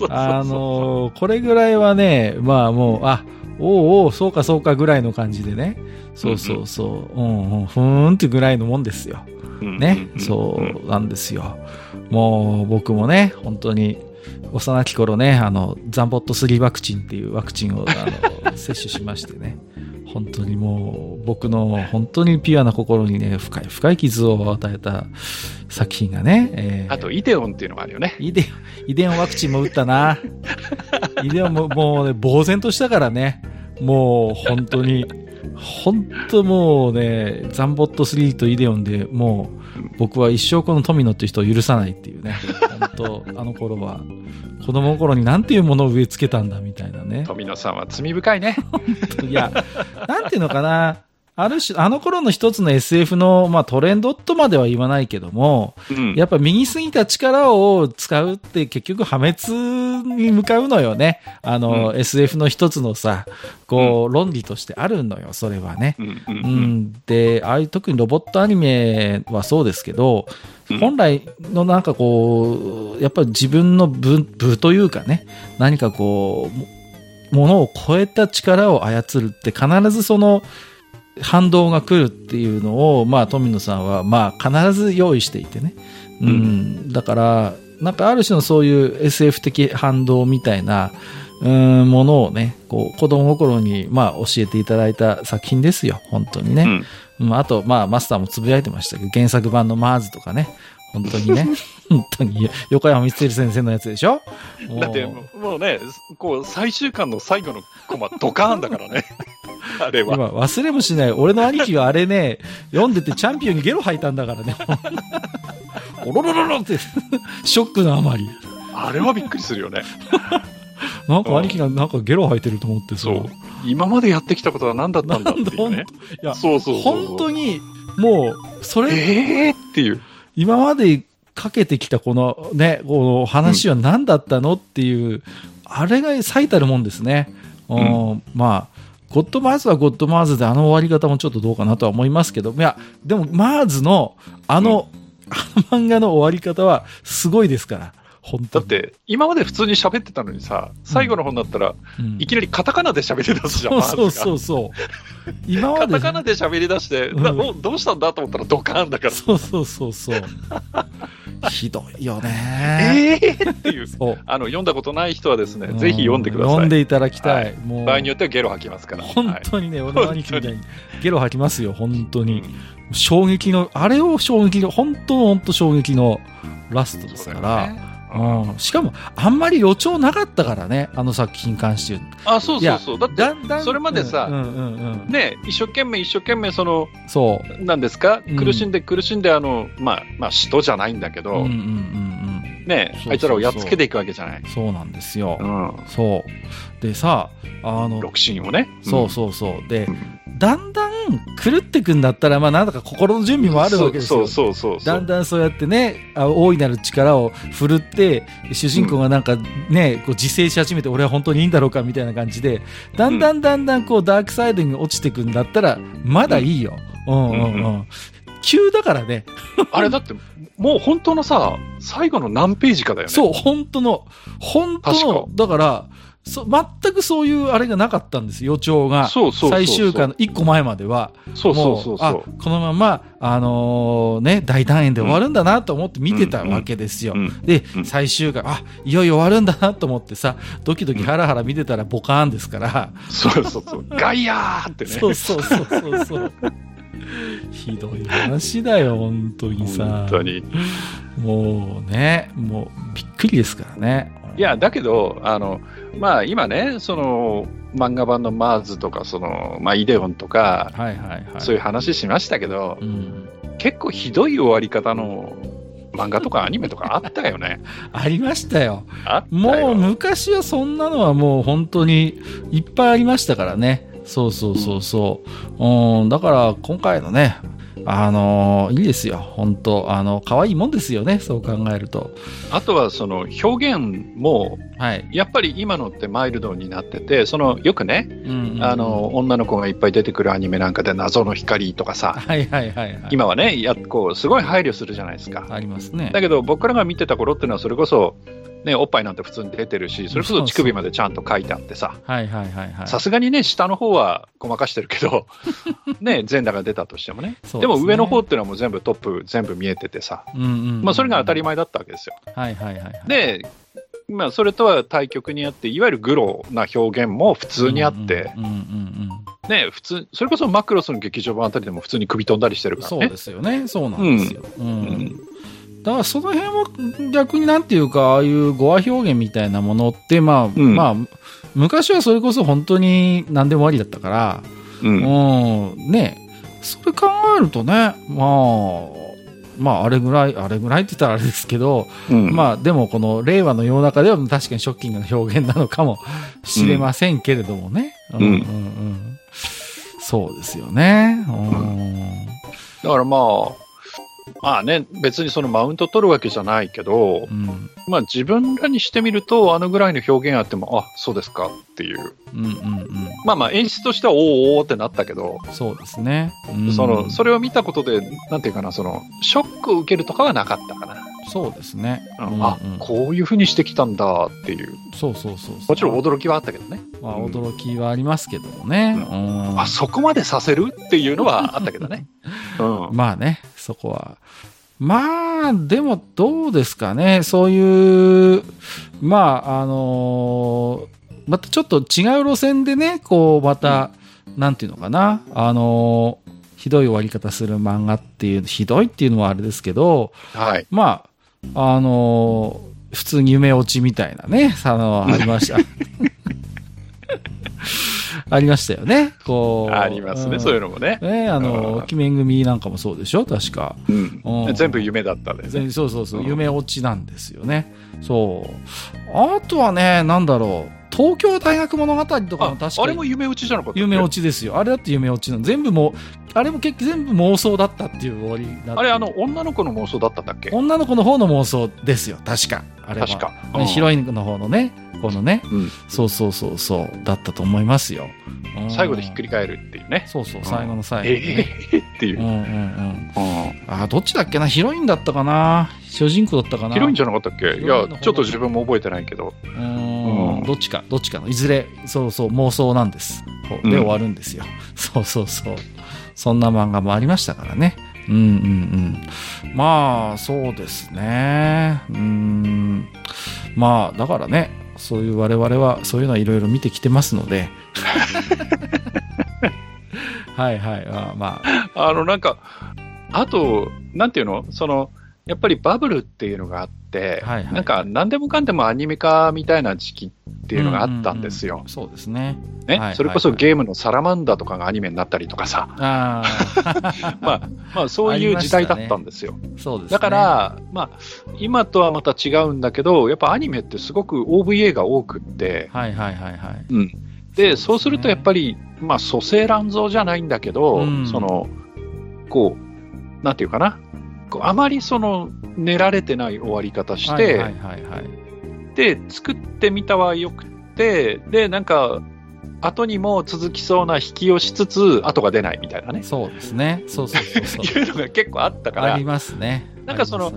あのーこれぐらいはね、まあもう、あ、おうおう、そうかそうかぐらいの感じでね、そうそうそう、うんうん、ふーんってぐらいのもんですよ。ね、そうなんですよ。もう僕もね、本当に、幼き頃ね、あの、ザンボット3ワクチンっていうワクチンをあの 接種しましてね、本当にもう僕の本当にピュアな心にね、深い深い傷を与えた作品がね、えーあと、イデオンっていうのがあるよね。イデイデオンワクチンも打ったな。イデオンももうね、呆然としたからね。もう本当に、本当もうね、ザンボット3とイデオンでもう僕は一生この富野っていう人を許さないっていうね。本当あの頃は。子供の頃になんていうものを植え付けたんだみたいなね。富野さんは罪深いね。いや、なんていうのかな。ある種、あの頃の一つの SF の、まあ、トレンドとまでは言わないけども、うんやっぱ右すぎた力を使うって結局破滅に向かうのよね。あの、SF の一つのさ、こう、論理としてあるのよ、それはね。うんうんううんん。で、ああいう特にロボットアニメはそうですけど、うん本来のなんかこう、やっぱり自分の部、部というかね、何かこう、もものを超えた力を操るって必ずその反動が来るっていうのを、まあ、富野さんは、まあ、必ず用意していてね。うん。だから、なんかある種のそういう SF 的反動みたいな、うん、ものをね、こう、子供心に、まあ、教えていただいた作品ですよ。本当にね。うんうん、あと、まあ、マスターもつぶやいてましたけど、原作版のマーズとかね。本当にね。本当に、横山光輝先生のやつでしょ？だってもうね、こう最終巻の最後のコマ、ドカーンだからね、あれは。今忘れもしない。俺の兄貴があれね、読んでてチャンピオンにゲロ吐いたんだからね。おろろろろって、ショックのあまり。あれはびっくりするよね。なんか兄貴がなんかゲロ吐いてると思ってさそう。今までやってきたことは何だったんだっていうね。いや、そうそうそうそう本当に、もう、それ、ええー、っていう。今までかけてきたこのね、この話は何だったのっていう、あれが最たるもんですね。うん、まあ、ゴッドマーズはゴッドマーズであの終わり方もちょっとどうかなとは思いますけど、いや、でもマーズのあの、あの漫画の終わり方はすごいですから、本当に。だって、今まで普通に喋ってたのにさ、最後の本だったら、うん、いきなりカタカナで喋り出すじゃん、そうそうそうそう。今まカでタカナで喋り出して、うんどうしたんだと思ったらドカーンだから。そうそうそうそう。ひどいよね。ええー、っていう。あの、読んだことない人はですね、ぜひ読んでください。読んでいただきたい。はいもう場合によってはゲロ吐きますから。本はい当にね、俺の兄貴みたいにゲロ吐きますよ、本当に。衝撃の、あれを衝撃の、本当本当衝撃のラストですから。うんうん、しかも、あんまり予兆なかったからね、あの作品に関して言うあ、そうそうそう。だって、だんだん。それまでさうんうんうんうん。ね、一生懸命一生懸命その、そう。なんですか、うん苦しんで苦しんで、あの、まあ、まあ、使徒じゃないんだけど、うんうんうんうん。ねそうそうそうあいつらをやっつけていくわけじゃない。そうなんですよ。うん。そう。でさ、あの、六神をね。そうそうそう。でう、ん。だんだん狂ってくんだったら、まあなんだか心の準備もあるわけですよ。そうそうそう。だんだんそうやってね、あ大いなる力を振るって、主人公がなんかね、こう自制し始めて、俺は本当にいいんだろうかみたいな感じで、だんだんだんだんこうダークサイドに落ちてくんだったら、まだいいよ。うんうんうんうん。急だからね。あれだって、もう本当のさ、最後の何ページかだよね。そう、本当の、本当の、だから、そ全くそういうあれがなかったんです予兆が。そうそう最終回の1個前までは。そうそうそうもあ。このまま、あのーね、大団円で終わるんだなと思って見てたわけですよ。うんで、うん最終回、あ、いよいよ終わるんだなと思ってさ、ドキドキハラハラ見てたらボカーンですから、そうそうそう。ガイヤーってね。そうそうそうそうそう。ひどい話だよ、本当にさ。本当に。もうね、もうびっくりですからね。いや、だけど、あの、まあ今ね、その、漫画版のマーズとか、その、まあイデオンとか、はいはいはい。そういう話しましたけど、うん。結構ひどい終わり方の漫画とかアニメとかあったよね。ありましたよ。もよ。う昔はそんなのはもう本当にいっぱいありましたからね。そうそうそうそう。うん、だから今回のね、あのーいいですよ。本当あの、可愛いもんですよね。そう考えると。あとはその表現も、はい。やっぱり今のってマイルドになってて、そのよくね、うんうんあの、女の子がいっぱい出てくるアニメなんかで謎の光とかさ、はいはいはいはい。今はね、やこう、すごい配慮するじゃないですか。ありますね。だけど僕らが見てた頃っていうのはそれこそ、ね、おっぱいなんて普通に出てるし、それこそ乳首までちゃんと書いてあってさ、はいはいはいはい。さすがにね、下の方はごまかしてるけど、ね、全裸が出たとしてもね。ですねでも上の方っていうのはもう全部トップ全部見えててさ、うんうんうんまあそれが当たり前だったわけですよ。はいはいはいはい。で、まあそれとは対極にあって、いわゆるグロな表現も普通にあって、うんうんうんうんね、普通、それこそマクロスの劇場版あたりでも普通に首飛んだりしてるからね。そうですよね。そうなんですよ。うんんだからその辺も逆になんていうか、ああいう語話表現みたいなものって、まあ、んまあ、昔はそれこそ本当に何でもありだったから、うん。うん、ね、それ考えるとね、まあ、まあ、あれぐらい、あれぐらいって言ったらあれですけど、うんまあ、でもこの令和の世の中では確かにショッキングな表現なのかもしれませんけれどもね。うん、うん、うん。そうですよね。うん。だからまあ、まあね、別にそのマウント取るわけじゃないけど、うん、まあ自分らにしてみると、あのぐらいの表現あっても、あ、そうですかっていう。うん、うん、うん。まあまあ演出としては、おーおーってなったけど、そうですね。うんその、それを見たことで、なんていうかな、その、ショックを受けるとかはなかったかな。そうですね。うんあ、こういうふうにしてきたんだっていう。そうそうそうそう。もちろん驚きはあったけどね。まあ、驚きはありますけどもね。ううんあ、そこまでさせるっていうのはあったけどね。うん。まあね、そこは。まあ、でもどうですかね。そういう、まあ、あのーまたちょっと違う路線でね、こう、また、なんていうのかな。あのーひどい終わり方する漫画っていう、ひどいっていうのはあれですけど、はい。まあ、あのー普通に夢落ちみたいなね、あの、ありました。ありましたよね。こう。ありますね、んそういうのもね。ねあうの、ん鬼面組なんかもそうでしょ？確か。うんうん全部夢だったんだよね。全そうそうそう、うん夢落ちなんですよね。そう。あとはね、なんだろう。東京大学物語とかもあ確かにあれも夢打ちじゃなかった夢落ちですよ。あれだって夢落ちなの。全部もう、あれも結局全部妄想だったっていう終わりだったあれ、あの、女の子の妄想だったんだっけ？女の子の方の妄想ですよ。確か。あれは。確か。ねヒロインの方のね、このね、うんそうそうそうそう、だったと思いますよ。うん最後でひっくり返るっていうね。そうそう、最後の最後ね、えっていうう。んうんうん。うんあ、どっちだっけな？ヒロインだったかな？主人公だったかな？ヒロインじゃなかったっけ？いやちょっと自分も覚えてないけど。うーんうんどっちか、どっちかの。いずれ、そうそう、妄想なんです。で終わるんですよ。そうそうそう。そんな漫画もありましたからね。うんうんうん。まあ、そうですね。うん。まあ、だからね、そういう我々は、そういうのはいろいろ見てきてますので。はいはい。あまあ、あの、なんか、あと、なんていうの？その、やっぱりバブルっていうのがあって、はいはいなんか何でもかんでもアニメ化みたいな時期っていうのがあったんですよ。そうですね。ね、はいそれこそはいゲームのサラマンダとかがアニメになったりとかさ、あ あ。まあ、まあそういう時代だったんですよ。そうですね。だから、まあ、今とはまた違うんだけど、やっぱアニメってすごく OVA が多くって、はいはいはいはい。うん、で、そうするとやっぱり、まあ、蘇生乱造じゃないんだけど、うんその、こう、なんていうかな、あまりその、練られてない終わり方して、はいはいはいはい。で、作ってみたはよくて、で、なんか、後にも続きそうな引きをしつつ、後が出ないみたいなね、そうですね。そうそうそう。いうのが結構あったからあり、ますね。なんかその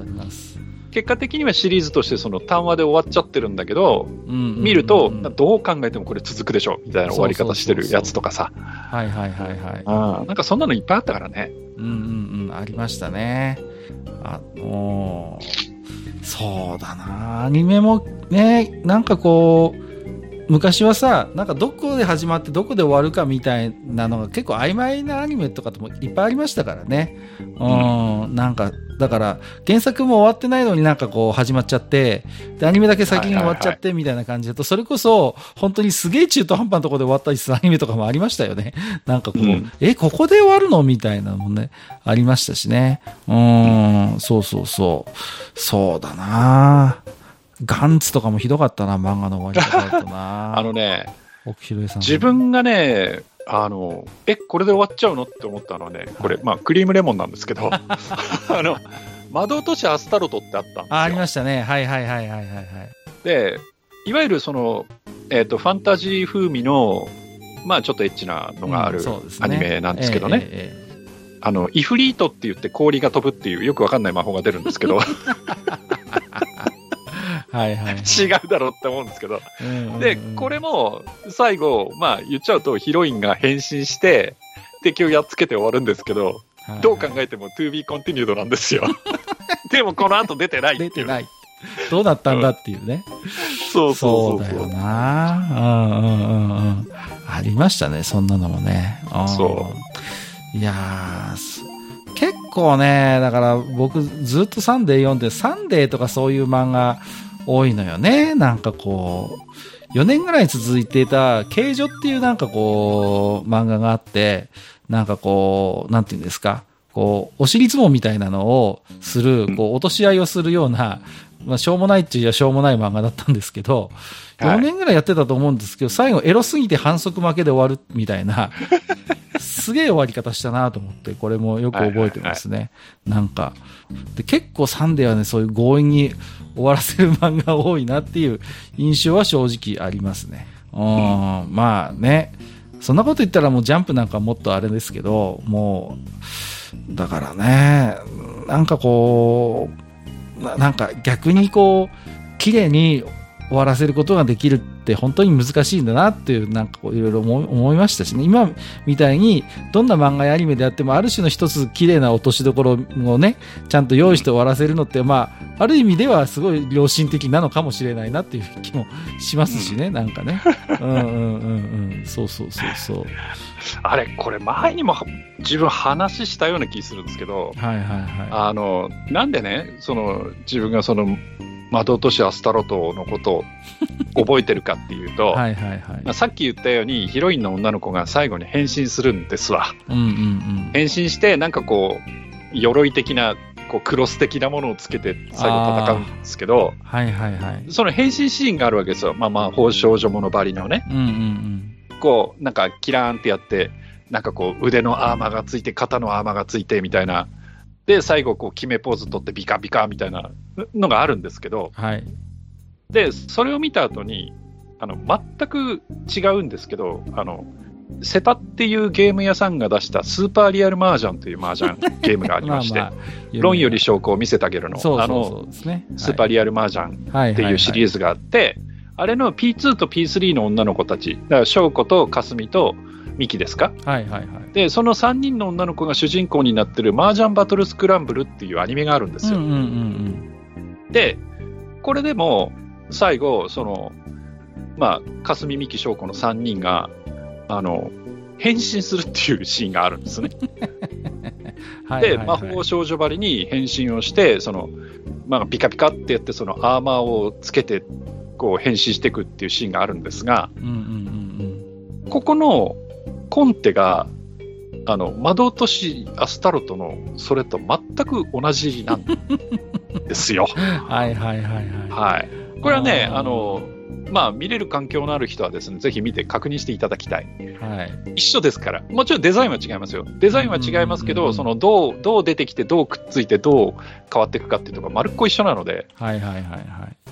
結果的にはシリーズとしてその単話で終わっちゃってるんだけど、うんうんうん見ると、どう考えてもこれ続くでしょみたいな終わり方してるやつとかさ、はいはいはいはい。うんなんかそんなのいっぱいあったからね。うんうんうん、ありましたね。あのーそうだな。アニメもね、なんかこう、昔はさ、なんかどこで始まってどこで終わるかみたいなのが結構曖昧なアニメとかもいっぱいありましたからね。うん、なんか、だから原作も終わってないのになんかこう始まっちゃって、で、アニメだけ先に終わっちゃってみたいな感じだと、それこそ本当にすげえ中途半端なところで終わったりするアニメとかもありましたよね。なんかこう、うんえ、ここで終わるのみたいなのもね、ありましたしね。うん、そうそうそう。そうだなガンツとかもひどかったな、漫画の終わり方だとな。あのね、奥広江さん。自分がね、あの、え、これで終わっちゃうのって思ったのはね、これ、まあ、クリームレモンなんですけど、あの、窓落としアスタロトってあったんですよ。あ、ありましたね。はいはいはいはいはいはい。で、いわゆるその、えっ、と、ファンタジー風味の、まあ、ちょっとエッチなのがあるうんそうですアニメなんですけどね。ええええあの、イフリートって言って氷が飛ぶっていうよくわかんない魔法が出るんですけど、はいはいはい。違うだろうって思うんですけど。で、これも最後、まあ言っちゃうとヒロインが変身して、敵をやっつけて終わるんですけど、はいどう考えても to be continued なんですよ。でもこの後出てない。出てない。どうだったんだっていうね。そうそうそうだよな。うんうんうんうん。ありましたね、そんなのもね。うんそう。いや結構ね、だから僕ずっとサンデー読んで、サンデーとかそういう漫画多いのよね。なんかこう、4年ぐらい続いていた、形状っていうなんかこう、漫画があって、なんかこう、なんていうんですか、こう、お尻相撲みたいなのをする、こう、落とし合いをするような、まあ、しょうもないって言えばしょうもない漫画だったんですけど、はい4年ぐらいやってたと思うんですけど、最後エロすぎて反則負けで終わるみたいな、すげえ終わり方したなと思って、これもよく覚えてますね。なんか。で、結構サンデーはね、そういう強引に終わらせる漫画多いなっていう印象は正直ありますね。うん、まあね。そんなこと言ったらもうジャンプなんかもっとあれですけど、もう、だからね、なんかこう、ななんか逆にこう、綺麗に終わらせることができるって本当に難しいんだなっていう、なんかこういろいろ思いましたしね。今みたいに、どんな漫画やアニメであっても、ある種の一つ綺麗な落としどころをね、ちゃんと用意して終わらせるのって、まあ、ある意味ではすごい良心的なのかもしれないなっていう気もしますしね、なんかね。うんうんうんうん。そうそうそうそう。あれ、これ前にも自分話したような気するんですけど、はいはいはあの、なんでね、その、自分がその、窓落としアスタロトのことを 覚えてるかっていうと、い。はいはいはいまあ、。さっき言ったようにヒロインの女の子が最後に変身するんですわ。うんうんうん。変身してなんかこう鎧的なこうクロス的なものをつけて最後戦うんですけどはいはいはい。その変身シーンがあるわけですよ。まあまあ宝少女物ばりのね。うんうんうん。こうなんかキラーンってやってなんかこう腕のアーマーがついて肩のアーマーがついてみたいな。で最後こう決めポーズ取ってビカビカみたいなのがあるんですけどはい。でそれを見た後にあの全く違うんですけどあのセタっていうゲーム屋さんが出したスーパーリアルマージャンというマージャン ゲームがありまして、あ、論より証拠を見せてあげるの、あそうそうそのうですね。スーパーリアルマージャンーっていうシリーズ。ズがあって、あれの P2 と P3 の女の子たち、だから翔子とかすみとミキですか？はいはいはい。で、その3人の女の子が主人公になってるマージャンバトルスクランブルっていうアニメがあるんですよ。うんうんうんで、これでも最後、その、まあ、かすみ、みき、翔子の3人が、あの、変身するっていうシーンがあるんですね。で、はいはい魔法少女ばりに変身をして、その、まあ、ピカピカってやって、そのアーマーをつけて、こう変身していくっていうシーンがあるんですが、うんうんうんここのコンテが、あの、窓落としアスタロトのそれと全く同じなん ですよ。うん。はいはいはいはい。はい。これはね、あの、まあ、見れる環境のある人はですね、ぜひ見て確認していただきたい。はい。一緒ですから。もちろんデザインは違いますよ。デザインは違いますけど、うんうんうんその、どう、どう出てきて、どうくっついて、どう変わっていくかっていうところが丸っこ一緒なので、はいはいはいは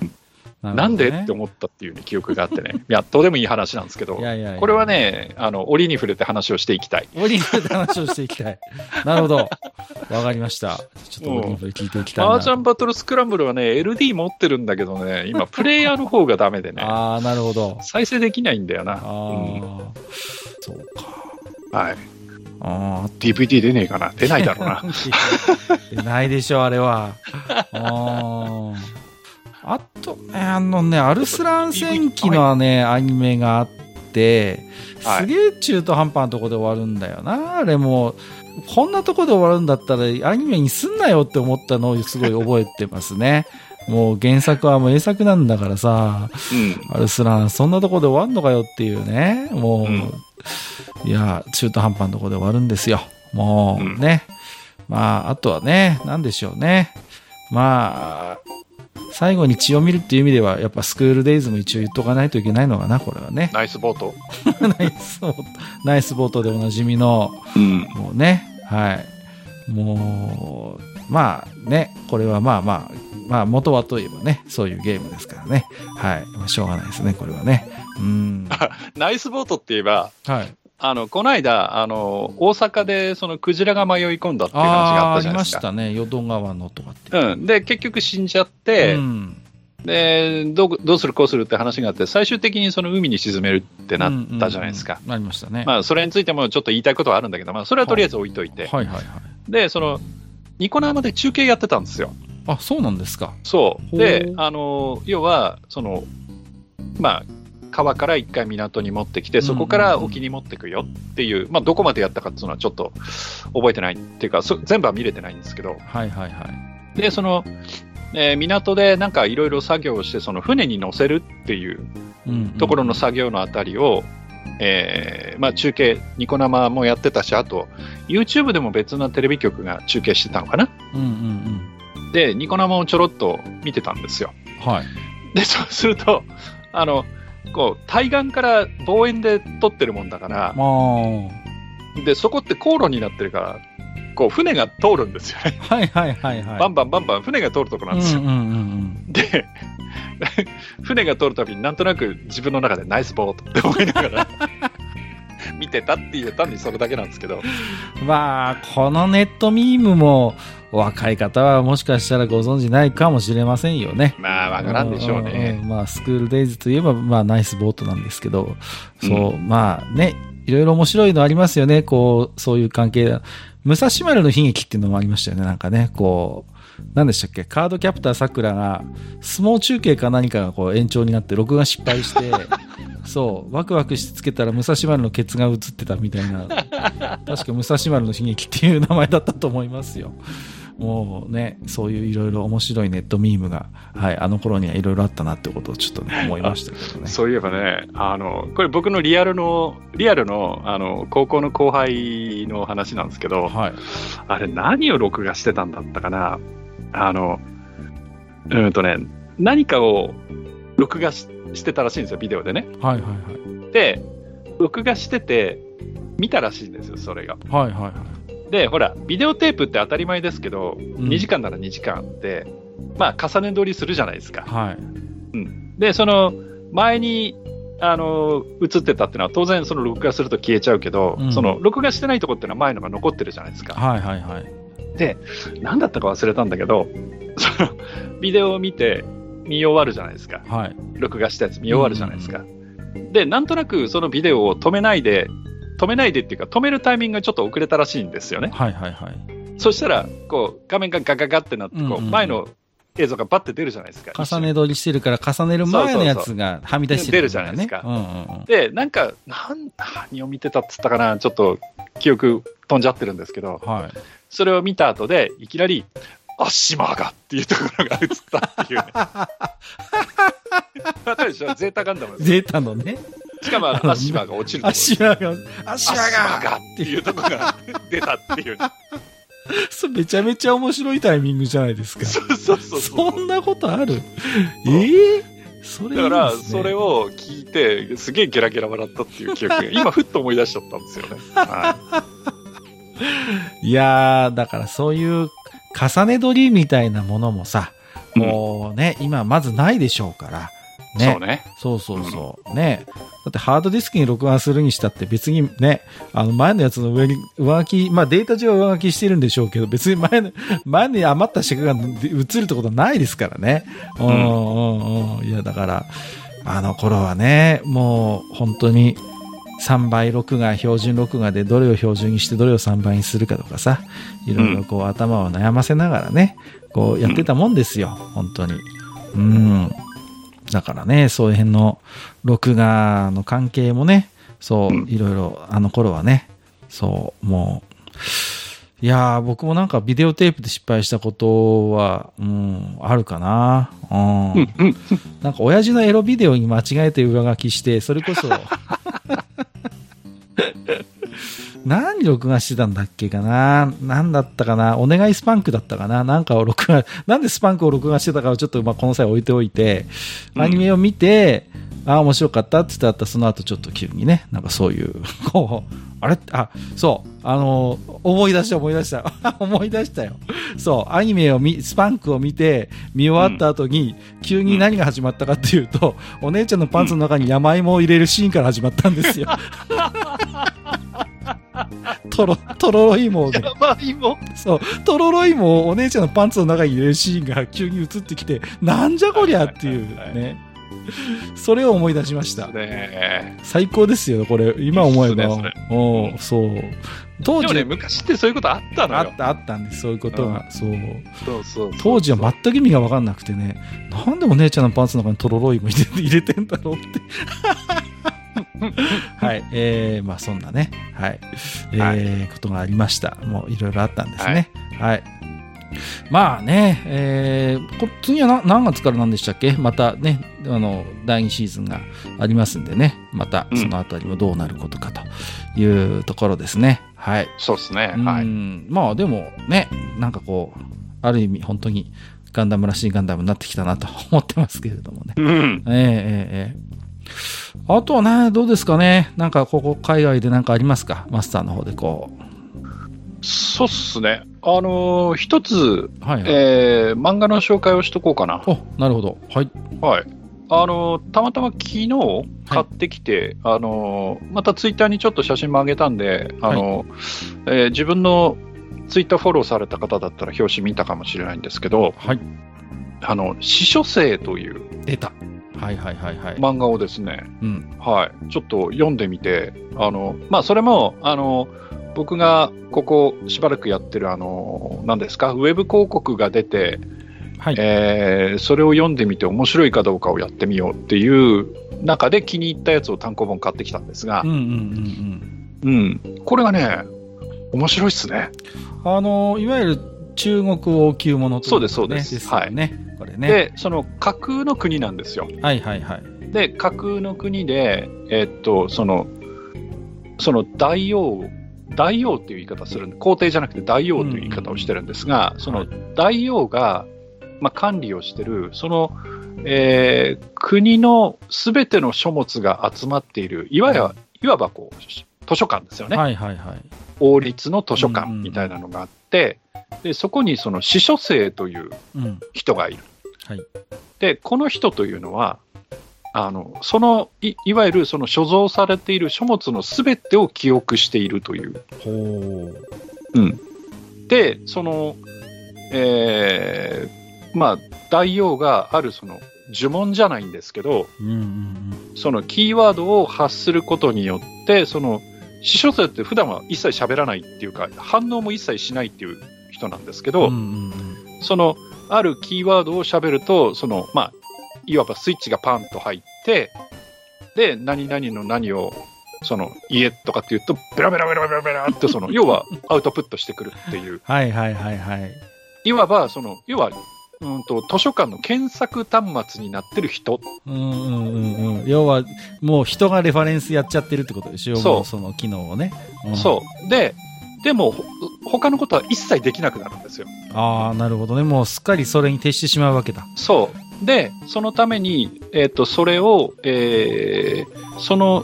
い。ななんでって思ったっていう、ね、記憶があってね。いや、どうでもいい話なんですけどい、やいやいやこれは、ね、あの、折に触れて話をしていきたい。オリンピックで話をしていきたい。なるほど。わかりました。ちょっとオリンピック聞いていきたいな。マージャンバトルスクランブルはね、LD 持ってるんだけどね、今、プレイヤーの方がダメでね、ああ、なるほど。再生できないんだよな。ああ、うんそうか。はい。あ DVD 出ねえかな出ないだろうな。あ。出ないでしょ、あれは。ああ。あとね、あのね、アルスラン戦記のね、アニメがあって、はいすげえ中途半端なとこで終わるんだよな、あれも。こんなとこで終わるんだったらアニメにすんなよって思ったのをすごい覚えてますね。もう原作はもう英作なんだからさ、うん。アルスランそんなとこで終わんのかよっていうね。もう、うんいや、中途半端なとこで終わるんですよ。もううんね。まあ、あとはね、なんでしょうね。まあ、最後に血を見るっていう意味では、やっぱスクールデイズも一応言っとかないといけないのかな、これはね。ナイスボート。ナイスボート、ナイスボートでおなじみの、うん。もうね、はい。もう、まあね、これはまあまあ、まあ元はといえばね、そういうゲームですからね。はい。まあ、しょうがないですね、これはね。うん。ナイスボートって言えば、はい。あの、この間、あの、大阪でそのクジラが迷い込んだっていう話があったありまじゃないですか。したね。淀川のとかって。うん。で、結局死んじゃって、うん、でどう、どうするこうするって話があって、最終的にその海に沈めるってなったじゃないですか。うんうんうん。ありましたね。まあ、それについてもちょっと言いたいことはあるんだけど、まあ、それはとりあえず置いといて。はいはいはい。で、その、ニコ生で中継やってたんですよ。あ、そうなんですか。そう。ほでう、あの、要は、その、まあ、川から一回港に持ってきて、そこから沖に持ってくよっていう、まあ、どこまでやったかっていうのはちょっと覚えてないっていうか、そ全部は見れてないんですけど、はいはいはい。で、その、えー港でなんかいろいろ作業をして、その船に乗せるっていううんうんところの作業のあたりを、えーまあ、中継、ニコ生もやってたし、あと、YouTube でも別のテレビ局が中継してたのかな？うんうんで、ニコ生をちょろっと見てたんですよ。うん。はい。で、そうすると、あの、こう、対岸から望遠で撮ってるもんだから、まあ、で、そこって航路になってるから、こう、船が通るんですよね。はいはいはいはい。バンバンバンバン船が通るとこなんですよ。うんうんうんで、船が通るたびになんとなく自分の中でナイスボートって思いながら 見てたっていう単にそれだけなんですけど、うん。まあ、このネットミームも、若い方はもしかしたらご存知ないかもしれませんよね。まあ、わからんでしょうんんね。んまあ、スクールデイズといえば、まあ、ナイスボートなんですけど、そう、まあね、いろいろ面白いのありますよね、こう、そういう関係だ。武蔵丸の悲劇っていうのもありましたよね、なんかね、こう、何でしたっけ、カードキャプターさくらが、相撲中継か何かがこう延長になって、録画失敗して、そう、ワクワクしてつけたら武蔵丸のケツが映ってたみたいな、確か武蔵丸の悲劇っていう名前だったと思いますよ。もうね、そういういろいろ面白いネットミームが、はい、あの頃にはいろいろあったなってことをちょっとね、思いましたけどね。そういえばね、あの、これ僕のリアルの、リアルの、あの、高校の後輩の話なんですけど、はい。あれ何を録画してたんだったかな？あの、うーんとね、何かを録画ししてたらしいんですよ、ビデオでね。はいはいはい。で、録画してて、見たらしいんですよ、それが。はいはいはい。で、ほら、ビデオテープって当たり前ですけど、ん2時間なら2時間で、まあ、重ね撮りするじゃないですか。はい。で、その、前に、あの、映ってたっていうのは、当然、その録画すると消えちゃうけど、うんその、録画してないとこっていうのは前のが残ってるじゃないですか。はいはいはい。何だったか忘れたんだけど、その、ビデオを見て、見終わるじゃないですか。はい。録画したやつ見終わるじゃないですか。で、なんとなくそのビデオを止めないで、止めないでっていうか、止めるタイミングがちょっと遅れたらしいんですよね。はいはいはい。そしたら、こう、画面がガガガってなって、こう、うんうん前の映像がバッて出るじゃないですか。重ね撮りしてるから重ねる前のやつがはみ出してる、出るじゃないですかうんうんうん。で、なんか、なん、何を見てたっつったかな、ちょっと記憶飛んじゃってるんですけど、はい。それを見た後で、いきなり、あ、島がっていうところが映ったっていうね。わかるでしょゼータガンダム。ゼータのね、しかも、あのアシマが落ちる足輪が、ア足輪がっていうところが出たっていうね。それめちゃめちゃ面白いタイミングじゃないですか。そうそうそうそんなことある？ええそれねだから、それを聞いて、すげえゲラゲラ笑ったっていう記憶が、今、ふっと思い出しちゃったんですよね。はいやー、だからそういう重ね撮りみたいなものもさ、い。もうね、今まずないでしょうから。ね。そうね。そうそうそう。ね。だってハードディスクに録画するにしたって別にね、あの前のやつの上に上書き、まあデータ上は上書きしてるんでしょうけど、別に前の、前に余った尺が映るってことはないですからね。うんうんうん。いや、だから、あの頃はね、もう本当に3倍録画、標準録画でどれを標準にしてどれを3倍にするかとかさ、いろいろこう頭を悩ませながらね、こうやってたもんですよ、本当に。うん。だからね、そういう辺の録画の関係もね、そう、うん。いろいろ、あの頃はね、そう、もう、いやー、僕もなんかビデオテープで失敗したことは、うん、あるかな。うん。なんか親父のエロビデオに間違えて上書きして、それこそ、何録画してたんだっけかな？何だったかな？お願いスパンクだったかな？なんかを録画、なんでスパンクを録画してたかをちょっとまあこの際置いておいて、うん。アニメを見て、ああ、面白かったって言ったら、その後ちょっと急にね、なんかそういう、こう、あれ？あ、そう、あの、思い出した思い出した。思い出したよ。そう、アニメを見、スパンクを見て、見終わった後に、急に何が始まったかっていうと、お姉ちゃんのパンツの中に山芋を入れるシーンから始まったんですよ。とろ、とろろ芋をね、やばいもん。そう、とろろ芋をお姉ちゃんのパンツの中に入れるシーンが急に映ってきて、なんじゃこりゃっていうはいはいね。それを思い出しました。ね最高ですよ、これ。今思えば。ねおうそう。当時、ね、昔ってそういうことあったのよあっ。た、あったんです、そういうことが。そう。そうそうそう当時は全く意味が分かんなくてね、なんでお姉ちゃんのパンツの中にとろろ芋入れて 入れてんだろうって。はい。えー、まあそんなね、はい。えーはことがありました。もういろいろあったんですね。はい。まあね、えー、こ次はな何月から何でしたっけ？またね、あの、第2シーズンがありますんでね、またそのあたりもどうなることかというところですね。はい。そうですね。うはい。んまあでもね、なんかこう、ある意味本当にガンダムらしいガンダムになってきたなと思ってますけれどもね。うん。ええええええあとはね、どうですかね？なんかここ海外でなんかありますか？マスターの方でこそうっすね。あのー一つ、う。はい、はい。えー漫画の紹介をしとこうかな。お、なるほど。はい。はい。あのーたまたま昨日買ってきて、あのーまたツイッターにちょっと写真も上げたんで、あのーえー自分のツイッターフォローされた方だったら表紙見たかもしれないんですけど、はい。あの、死書生という出た。はいはいはいはい。漫画をですね、うん。はい、ちょっと読んでみて、あの、まあ、それも、あの、僕がここしばらくやってる、あの、何ですか、ウェブ広告が出て、はい。えーそれを読んでみて面白いかどうかをやってみようっていう中で気に入ったやつを単行本買ってきたんですがうん、これがね、面白いっすね。あの、いわゆる中国王宮ものといそうですそうねですですよね。これね。で、その架空の国なんですよ。はいはいはい。で、架空の国で、えっと、その、その大王、大王っていう言い方するんで、皇帝じゃなくて大王という言い方をしてるんですが、その大王が、まあ、管理をしてる、その、えー国のすべての書物が集まっている、いわゆる、いわばこう、図書館ですよね。はいはいはい。王立の図書館うんうんみたいなのがあって、で、そこにその司書生といううん。人がいる。はい。で、この人というのは、あの、その、いいわゆるその所蔵されている書物のすべてを記憶しているという。ほう。うん。で、その、えーまあ、大王があるその呪文じゃないんですけど、うんうんうん。そのキーワードを発することによって、その、司書生って普段は一切喋らないっていうか、反応も一切しないっていう人なんですけど、うんうんうんその、あるキーワードを喋ると、その、まあ、いわばスイッチがパンと入って、で、何々の何を、その、家とかっていうと、ベラベラベラベラベラって、その、要はアウトプットしてくるっていう、はいはいはいはい。いわば、その、要は、うんと、図書館の検索端末になってる人。うんうんうんうん。要は、もう人がレファレンスやっちゃってるってことでしょそうもその機能をね。うんそう。で、でも、ほ他のことは一切できなくなるんですよ。ああ、なるほどね。もうすっかりそれに徹してしまうわけだ。そう。で、そのために、えっ、と、それを、えーその、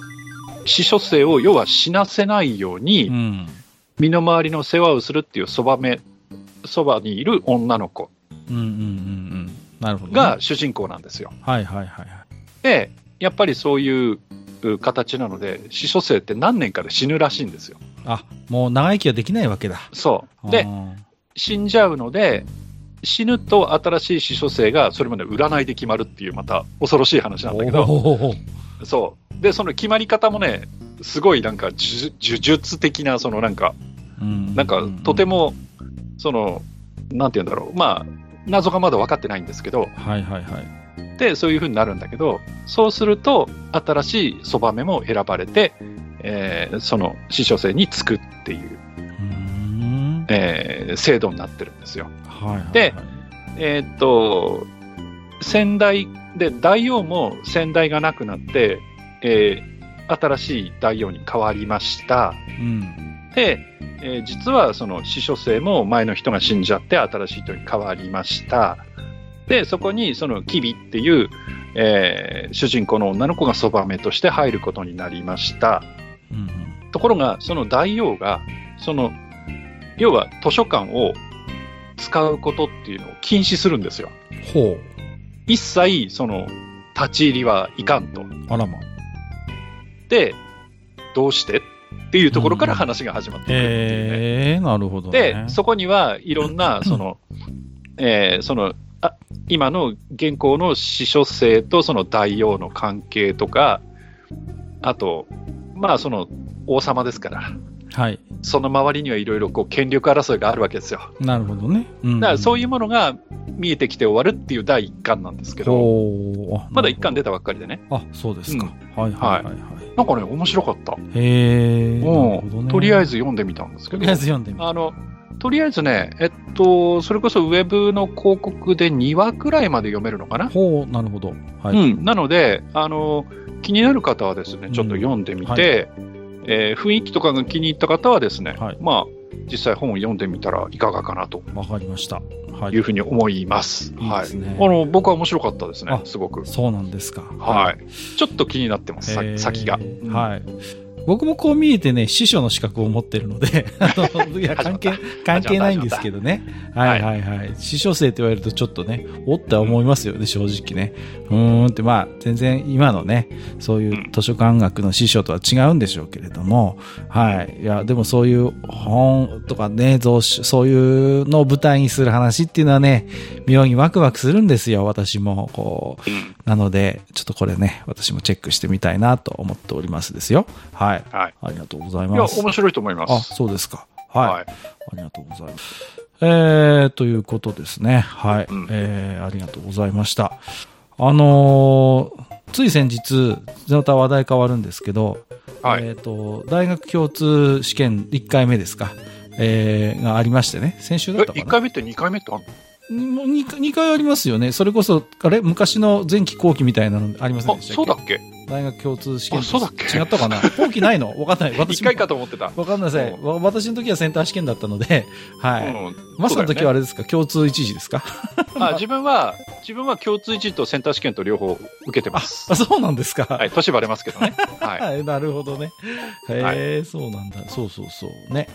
司書生を要は死なせないように、うん。身の回りの世話をするっていうそばめ、そばにいる女の子。が、主人公なんですよ。はいはいはいはい。で、やっぱりそういうう形なので、司書生って何年かで死ぬらしいんですよ。あ、もう長生きはできないわけだ。そう。でう、ん死んじゃうので、死ぬと新しい司書生がそれまで占いで決まるっていうまた恐ろしい話なんだけど、そう。で、その決まり方もね、すごいなんか呪呪術的な、そのなんか、うんなんかとても、も、その、なんて言うんだろう。まあ、謎がまだ分かってないんですけど、はいはいはい。で、そういう風になるんだけど、そうすると、新しいそばめも選ばれて、えーその司書生につくっていう。えー制度になってるんですよ。はいはいはい。でえーっと、先代で、大王も先代がなくなって、えー新しい大王に変わりました。うん。で、えー実はその司書生も前の人が死んじゃって新しい人に変わりました。で、そこにそのキビっていう、えー主人公の女の子がそばめとして入ることになりました。うんうん。ところが、その大王が、その、要は図書館を使うことっていうのを禁止するんですよ。ほう。一切、その、立ち入りはいかんと。あらま。で、どうしてっていうところから話が始まってくるっていうね。ええー、なるほどね。で、そこにはいろんな、その、えーその、あ今の現行の司書生とその大王の関係とか、あと、まあその王様ですから、はい。その周りにはいろいろこう権力争いがあるわけですよ。なるほどね。うん、だからそういいうものが見えてきて終わるっていう第一巻なんですけど。まだ一巻出たばっかりでね。あ、そうですか。はいはいはいはい。なんかね、面白かった。へえ。もう、とりあえず、ず読んでみたんですけどとりあえ、ず読んでみる。あの、とりあえずね、えっと、それこそウェブの広告で2話くらいまで読めるのかな、ほう、なるほど。はい。うん。なので、あの、気になる方はですね、ちょっと読んでみて、えー雰囲気とかが気に入った方はですね、はいまあ、実際本を読んでみたらいかがかなとわかりました。はい。いうふうに思います。いいはい。ねあの、僕は面白かったですねあ、すごく。そうなんですか。はい。ちょっと気になってます、さへー先が。はい。僕もこう見えてね、師匠の資格を持ってるので、あのいや、関係、関係ないんですけどね。はいはいはい。師匠生って言われるとちょっとね、おって思いますよね、正直ね。うーんって、まあ、全然今のね、そういう図書館学の師匠とは違うんでしょうけれども、はい。いや、でもそういう本とかね、蔵書、そういうのを舞台にする話っていうのはね、妙にワクワクするんですよ、私も。こう、うんなので、ちょっとこれね、私もチェックしてみたいなと思っておりますですよ。はい。はい。ありがとうございいや、ます。面白いと思いまあ、す。そうですか。はい。はい。ありがとうございます。えー、ということですね。はい。うんえー、ありがとうございました。あのーつい先日、また話題変わるんですけど、はいえっ、と、大学共通試験1回目ですか？えー、がありましてね。先週だえった、かな1回目って2回目ってあんの？もう 2, 回ありますよね。それこそ、あれ？昔の前期後期みたいなのありませんあで、したっけ？そうだっけ？大学共通試験あそうだっけ？違ったかな？後期ないの？わかんない。私 ?1 も回かと思ってた。わかんないですうわ私の時はセンター試験だったので、はい。うんマスの時はあれれですか、共通一時ですか？あ自分は、自分は共通一とセンター試験と両方受けてます。あ、そうなんですか？はい、年バレますけどね。はい。はい、なるほどね。へえ、そうなんだ。そうそうそう。ね。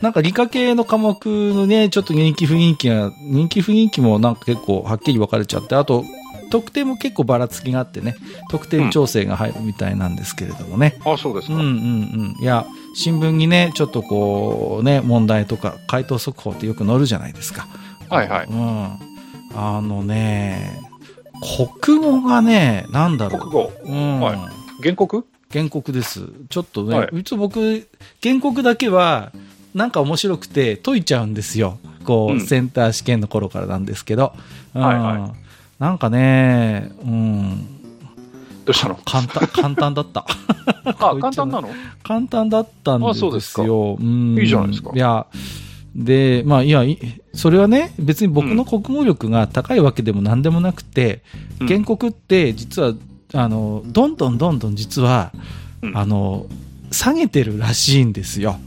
なんか理科系の科目のね、ちょっと人気雰囲気が、人気雰囲気もなんか結構はっきり分かれちゃって、あと、特定も結構ばらつきがあってね、特定調整が入るみたいなんですけれどもね。あ、そうですか。うんうんうん。いや、新聞にね、ちょっとこう、ね、問題とか、回答速報ってよく載るじゃないですか。はいはい。うん。あのね、国語がね、なんだろう。国語。うん。はい原告？原告です。ちょっとね、はいい、つ僕、原告だけは、なんか面白くて解いちゃうんですよ。こう、うん。センター試験の頃からなんですけど。うん。はいはなんかね、うん、どうしたの？簡単、簡単だった。あ、簡単なの？簡単だったんですよ。あそうですか。うん。いいじゃないですか。いや、で、まあ、いや、いそれはね、別に僕の国語力が高いわけでも何でもなくて、うん。原告って実は、あの、どんどんどんどん実は、うん。あの、下げてるらしいんですよ。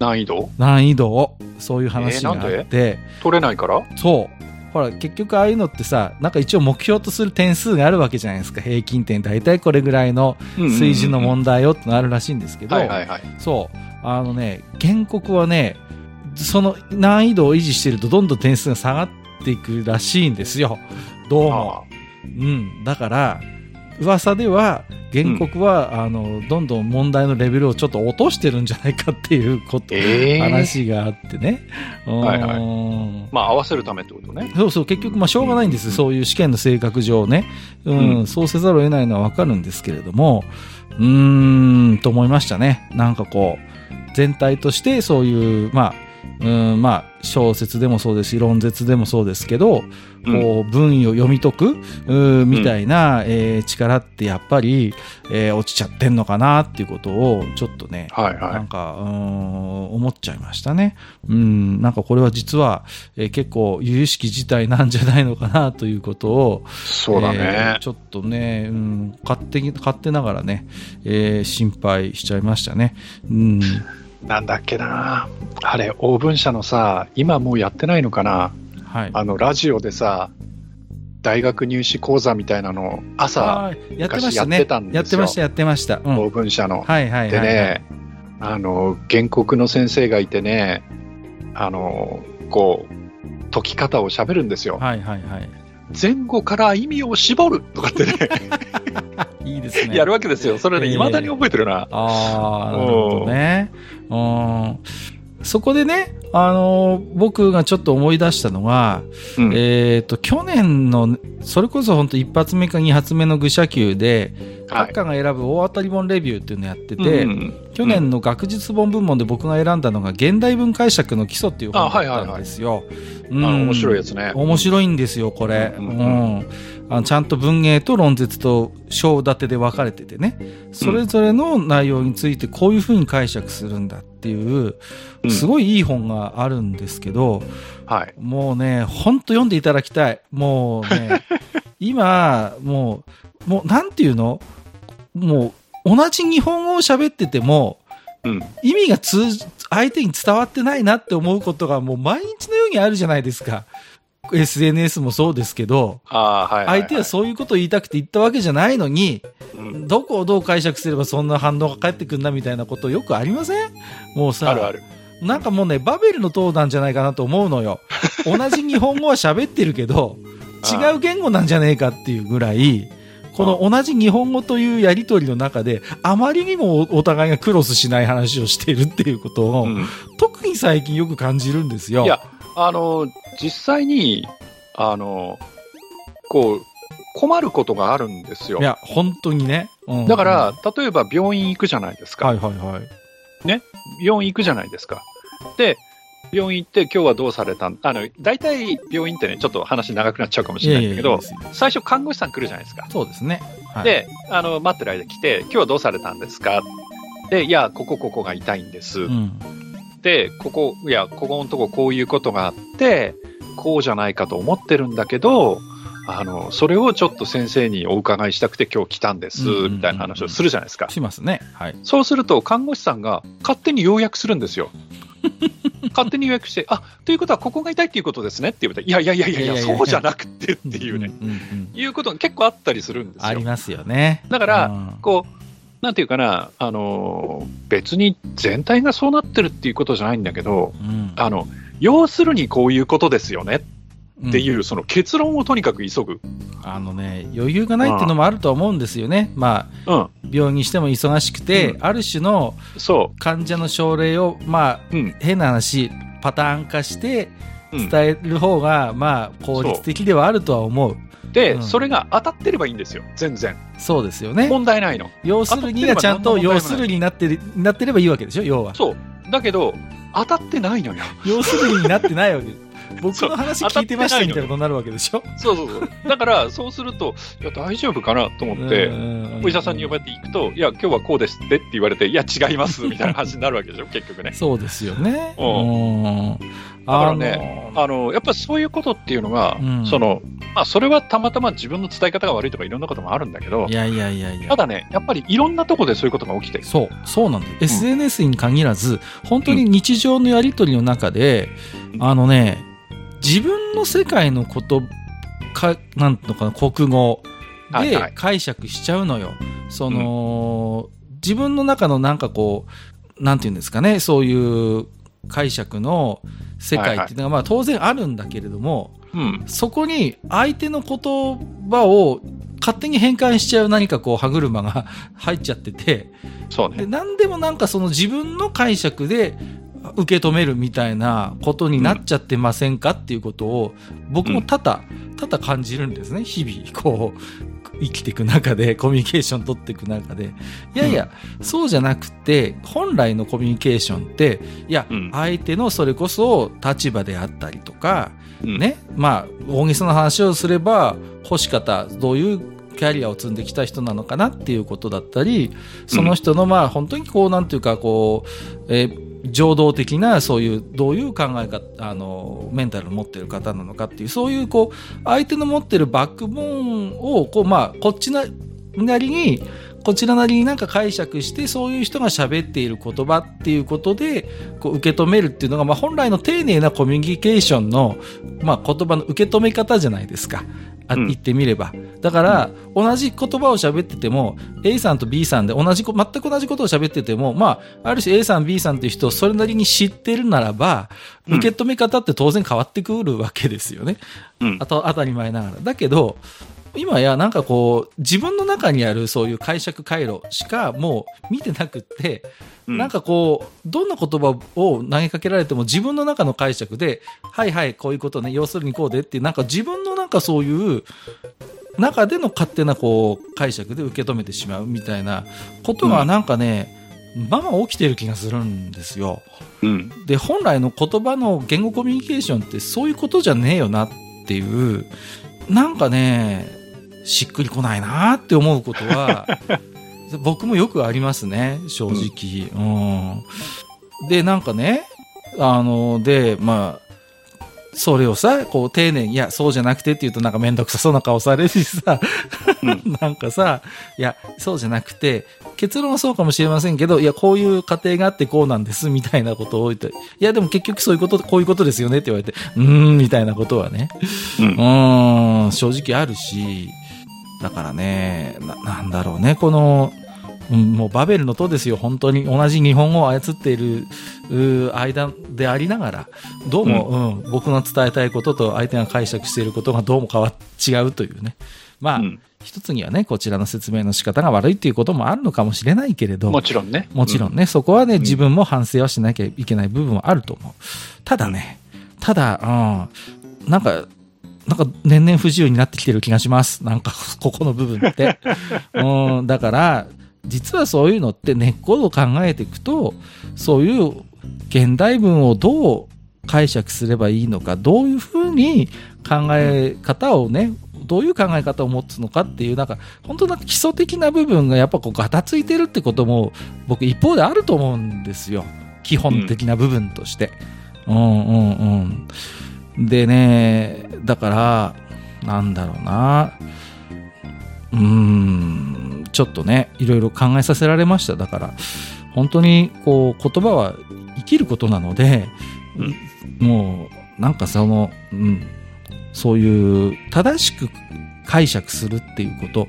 難易度？難易度？を。そういう話があって、取れないから？そう。ほら、結局ああいうのってさ、なんか一応目標とする点数があるわけじゃないですか。平均点大体これぐらいの水準の問題よってのあるらしいんですけど。そう。あのね、原告はね、その難易度を維持してるとどんどん点数が下がっていくらしいんですよ。どうも。うん。だから、噂では、原告は、あの、どんどん問題のレベルをちょっと落としてるんじゃないかっていうこと、ええ話があってね。はいはいうんまあ、合わせるためってことね。そうそう、結局、まあ、しょうがないんです。うんそういう試験の性格上ね。うん、うんそうせざるを得ないのはわかるんですけれども、うーん、と思いましたね。なんかこう、全体としてそういう、まあ、うん、まあ、小説でもそうですし、論説でもそうですけど、うんこう、文意を読み解く、うんみたいな、えー力ってやっぱり、えー落ちちゃってんのかなっていうことを、ちょっとね、はいはなんか、うーん、思っちゃいましたね。うん、なんかこれは実は、えー結構、由々しき事態なんじゃないのかなということを、い。そうだえねー。ちょっとね、うん、勝手に、勝手ながらね、えー心配しちゃいましたね。うん。なんだっけな。あれ、オーブン社のさ、今もうやってないのかな。はい。あの、ラジオでさ、大学入試講座みたいなの、朝、やってましたね。昔やってたんですよやってました、やってました。うん。オーブン社の。はいはい。でね、あの、原告の先生がいてね、あの、こう、解き方を喋るんですよ。はいはいはい。前後から意味を絞るとかってね、いいですね。やるわけですよ。それね、ええ未だに覚えてるな。ああ、なるほどね。うん。そこでね、あのー僕がちょっと思い出したのが、うんえっ、と、去年の、それこそ本当一発目か二発目の愚者級で、はい閣下が選ぶ大当たり本レビューっていうのをやってて、うん去年の学術本部門で僕が選んだのが、現代文解釈の基礎っていう本だったんですよ。うんあの面白いやつね。面白いんですよ、これ。ううんんん。あのちゃんと文芸と論説と章立てで分かれててね。それぞれの内容についてこういうふうに解釈するんだっていう、うんすごいいい本があるんですけど、はい。もうね、ほんと読んでいただきたい。もうね、今、もう、もう、なんていうの？もう、同じ日本語を喋ってても、うん。意味が通じ、相手に伝わってないなって思うことがもう毎日のようにあるじゃないですか。SNS もそうですけど。相手はそういうことを言いたくて言ったわけじゃないのに、うんどこをどう解釈すればそんな反応が返ってくんだみたいなことよくありません？もうさ、あるある。なんかもうね、バベルの塔なんじゃないかなと思うのよ。同じ日本語は喋ってるけど、違う言語なんじゃねえかっていうぐらい、この同じ日本語というやりとりの中で、あまりにもおお互いがクロスしない話をしているっていうことを、うん特に最近よく感じるんですよ。いや、あの、実際に、あの、こう、困ることがあるんですよい。や、本当にね。うんだから、例えば病院行くじゃないですか。はいはいはい。病院行くじゃないですか。で、病院行って今日はどうされたん？あの、大体病院ってね、ちょっと話長くなっちゃうかもしれないんだけど、いやいやいいです最初看護師さん来るじゃないですか。そうですね。はい、で、あの、待ってる間来て、今日はどうされたんですか？で、いや、ここここが痛いんです。うん。で、ここ、いや、ここのとここういうことがあって、こうじゃないかと思ってるんだけど、あの、それをちょっと先生にお伺いしたくて今日来たんです、みたいな話をするじゃないですか。しますね。はい。そうすると、看護師さんが勝手に要約するんですよ。勝手に予約して、あ、ということはここが痛いっていうことですねって言われて、いやいやいやいやそうじゃなくてっていうね、いうことが結構あったりするんですよ。ありますよね。だからうんこう、なんていうかな、あの、別に全体がそうなってるっていうことじゃないんだけど、うんあの、要するにこういうことですよねっていう、うんその結論をとにかく急ぐ。あのね、余裕がないっていうのもあるとは思うんですよね。まあ、うん。病院にしても忙しくて、うある種のそ患者の症例を、まあ。変な話、パターン化してうん伝える方が、まあ、効率的ではあるとは思う。で、うんそれが当たってればいいんですよ。全然。そうですよね。問題ないの。要するにがちゃんと要するになってる、なってればいいわけでしょ？要は。そう。だけど、当たってないのよ。要するになってないわけ。僕の話聞いてましたみたいなことになるわけでしょ？そうそうそう。だから、そうすると、いや、大丈夫かなと思って、うんお医者さんに呼ばれて行くと、いや、今日はこうですってって言われて、いや、違います、みたいな話になるわけでしょ、結局ね。そうですよね。うんうん。だからねあの、やっぱりそういうことっていうのが、うんその、まあ、それはたまたま自分の伝え方が悪いとかいろんなこともあるんだけどい、やいやいやいやた。だね、やっぱりいろんなとこでそういうことが起きてる。そう、そうなんです。SNS に限らず、本当に日常のやりとりの中で、うんあのね、自分の世界のことか、なんていうのかな、国語はいはいで解釈しちゃうのよ。その、自分の中のなんかこう、なんていうんですかね、そういう解釈の世界っていうのが、まあ当然あるんだけれども、うん。そこに相手の言葉を勝手に変換しちゃう何かこう歯車が入っちゃってて、で、そうね。何でもなんかその自分の解釈で受け止めるみたいなことになっちゃってませんかっていうことを僕も多々、多々感じるんですね、日々。こう、生きていく中で、コミュニケーション取っていく中で、いやいや、そうじゃなくて、本来のコミュニケーションって、いや、うん。相手のそれこそ立場であったりとか、うん。ね、まあ、大げさな話をすれば、欲し方、どういうキャリアを積んできた人なのかなっていうことだったり、その人の、まあ、本当にこう、なんていうか、こう、えー情動的な、そういう、どういう考え方、あの、メンタルを持っている方なのかっていう、そういう、こう、相手の持ってるバックボーンを、こう、まあ、こっちなりに、こちらなりになんか解釈して、そういう人が喋っている言葉っていうことで、こう受け止めるっていうのが、まあ本来の丁寧なコミュニケーションの、まあ言葉の受け止め方じゃないですか。あうん言ってみれば。だから、同じ言葉を喋ってても、A さんと B さんで同じこ、全く同じことを喋ってても、まあ、ある種 A さん、B さんっていう人をそれなりに知ってるならば、うん受け止め方って当然変わってくるわけですよね。うんあと当たり前ながら。だけど、今やなんかこう、自分の中にあるそういう解釈回路しかもう見てなくって、うんなんかこう、どんな言葉を投げかけられても自分の中の解釈で、はいはい、こういうことね、要するにこうでっていう、なんか自分のなんかそういう、中での勝手なこう解釈で受け止めてしまうみたいなことがなんかね、まま起きてる気がするんですよ。うん。で、本来の言葉の言語コミュニケーションってそういうことじゃねえよなっていう、なんかね、しっくりこないなって思うことは、僕もよくありますね、正直。うん。で、なんかね、あの、で、まあ、それをさ、こう丁寧に、いや、そうじゃなくてって言うとなんかめんどくさそうな顔されるしさ、うん なんかさ、いや、そうじゃなくて、結論はそうかもしれませんけど、いや、こういう過程があってこうなんです、みたいなことを言って、いや、でも結局そういうこと、こういうことですよねって言われて、うーん、みたいなことはね、うんうーん、正直あるし、だからね、な、なんだろうね、この、うんもうバベルの塔ですよ、本当に。同じ日本語を操っている間でありながら、どうも、うん僕の伝えたいことと相手が解釈していることがどうも変わっ違うというね。まあ、うん一つにはね、こちらの説明の仕方が悪いっていうこともあるのかもしれないけれど、もちろんね。もちろんね、そこはね、自分も反省はしなきゃいけない部分はあると思う。ただね、ただ、うん、なんか、なんか年々不自由になってきてる気がします。なんか、ここの部分って。うん、だから、実はそういうのって根っこを考えていくと、そういう現代文をどう解釈すればいいのか、どういうふうに考え方をね、どういう考え方を持つのかっていう、なんか、本当なんか基礎的な部分がやっぱこうガタついてるってことも、僕一方であると思うんですよ。基本的な部分として。うんうんうん。でね、だから、なんだろうな。うーん、ちょっとね、いろいろ考えさせられました。だから、本当に、こう、言葉は生きることなので、もう、なんかその、うん、そういう、正しく解釈するっていうこ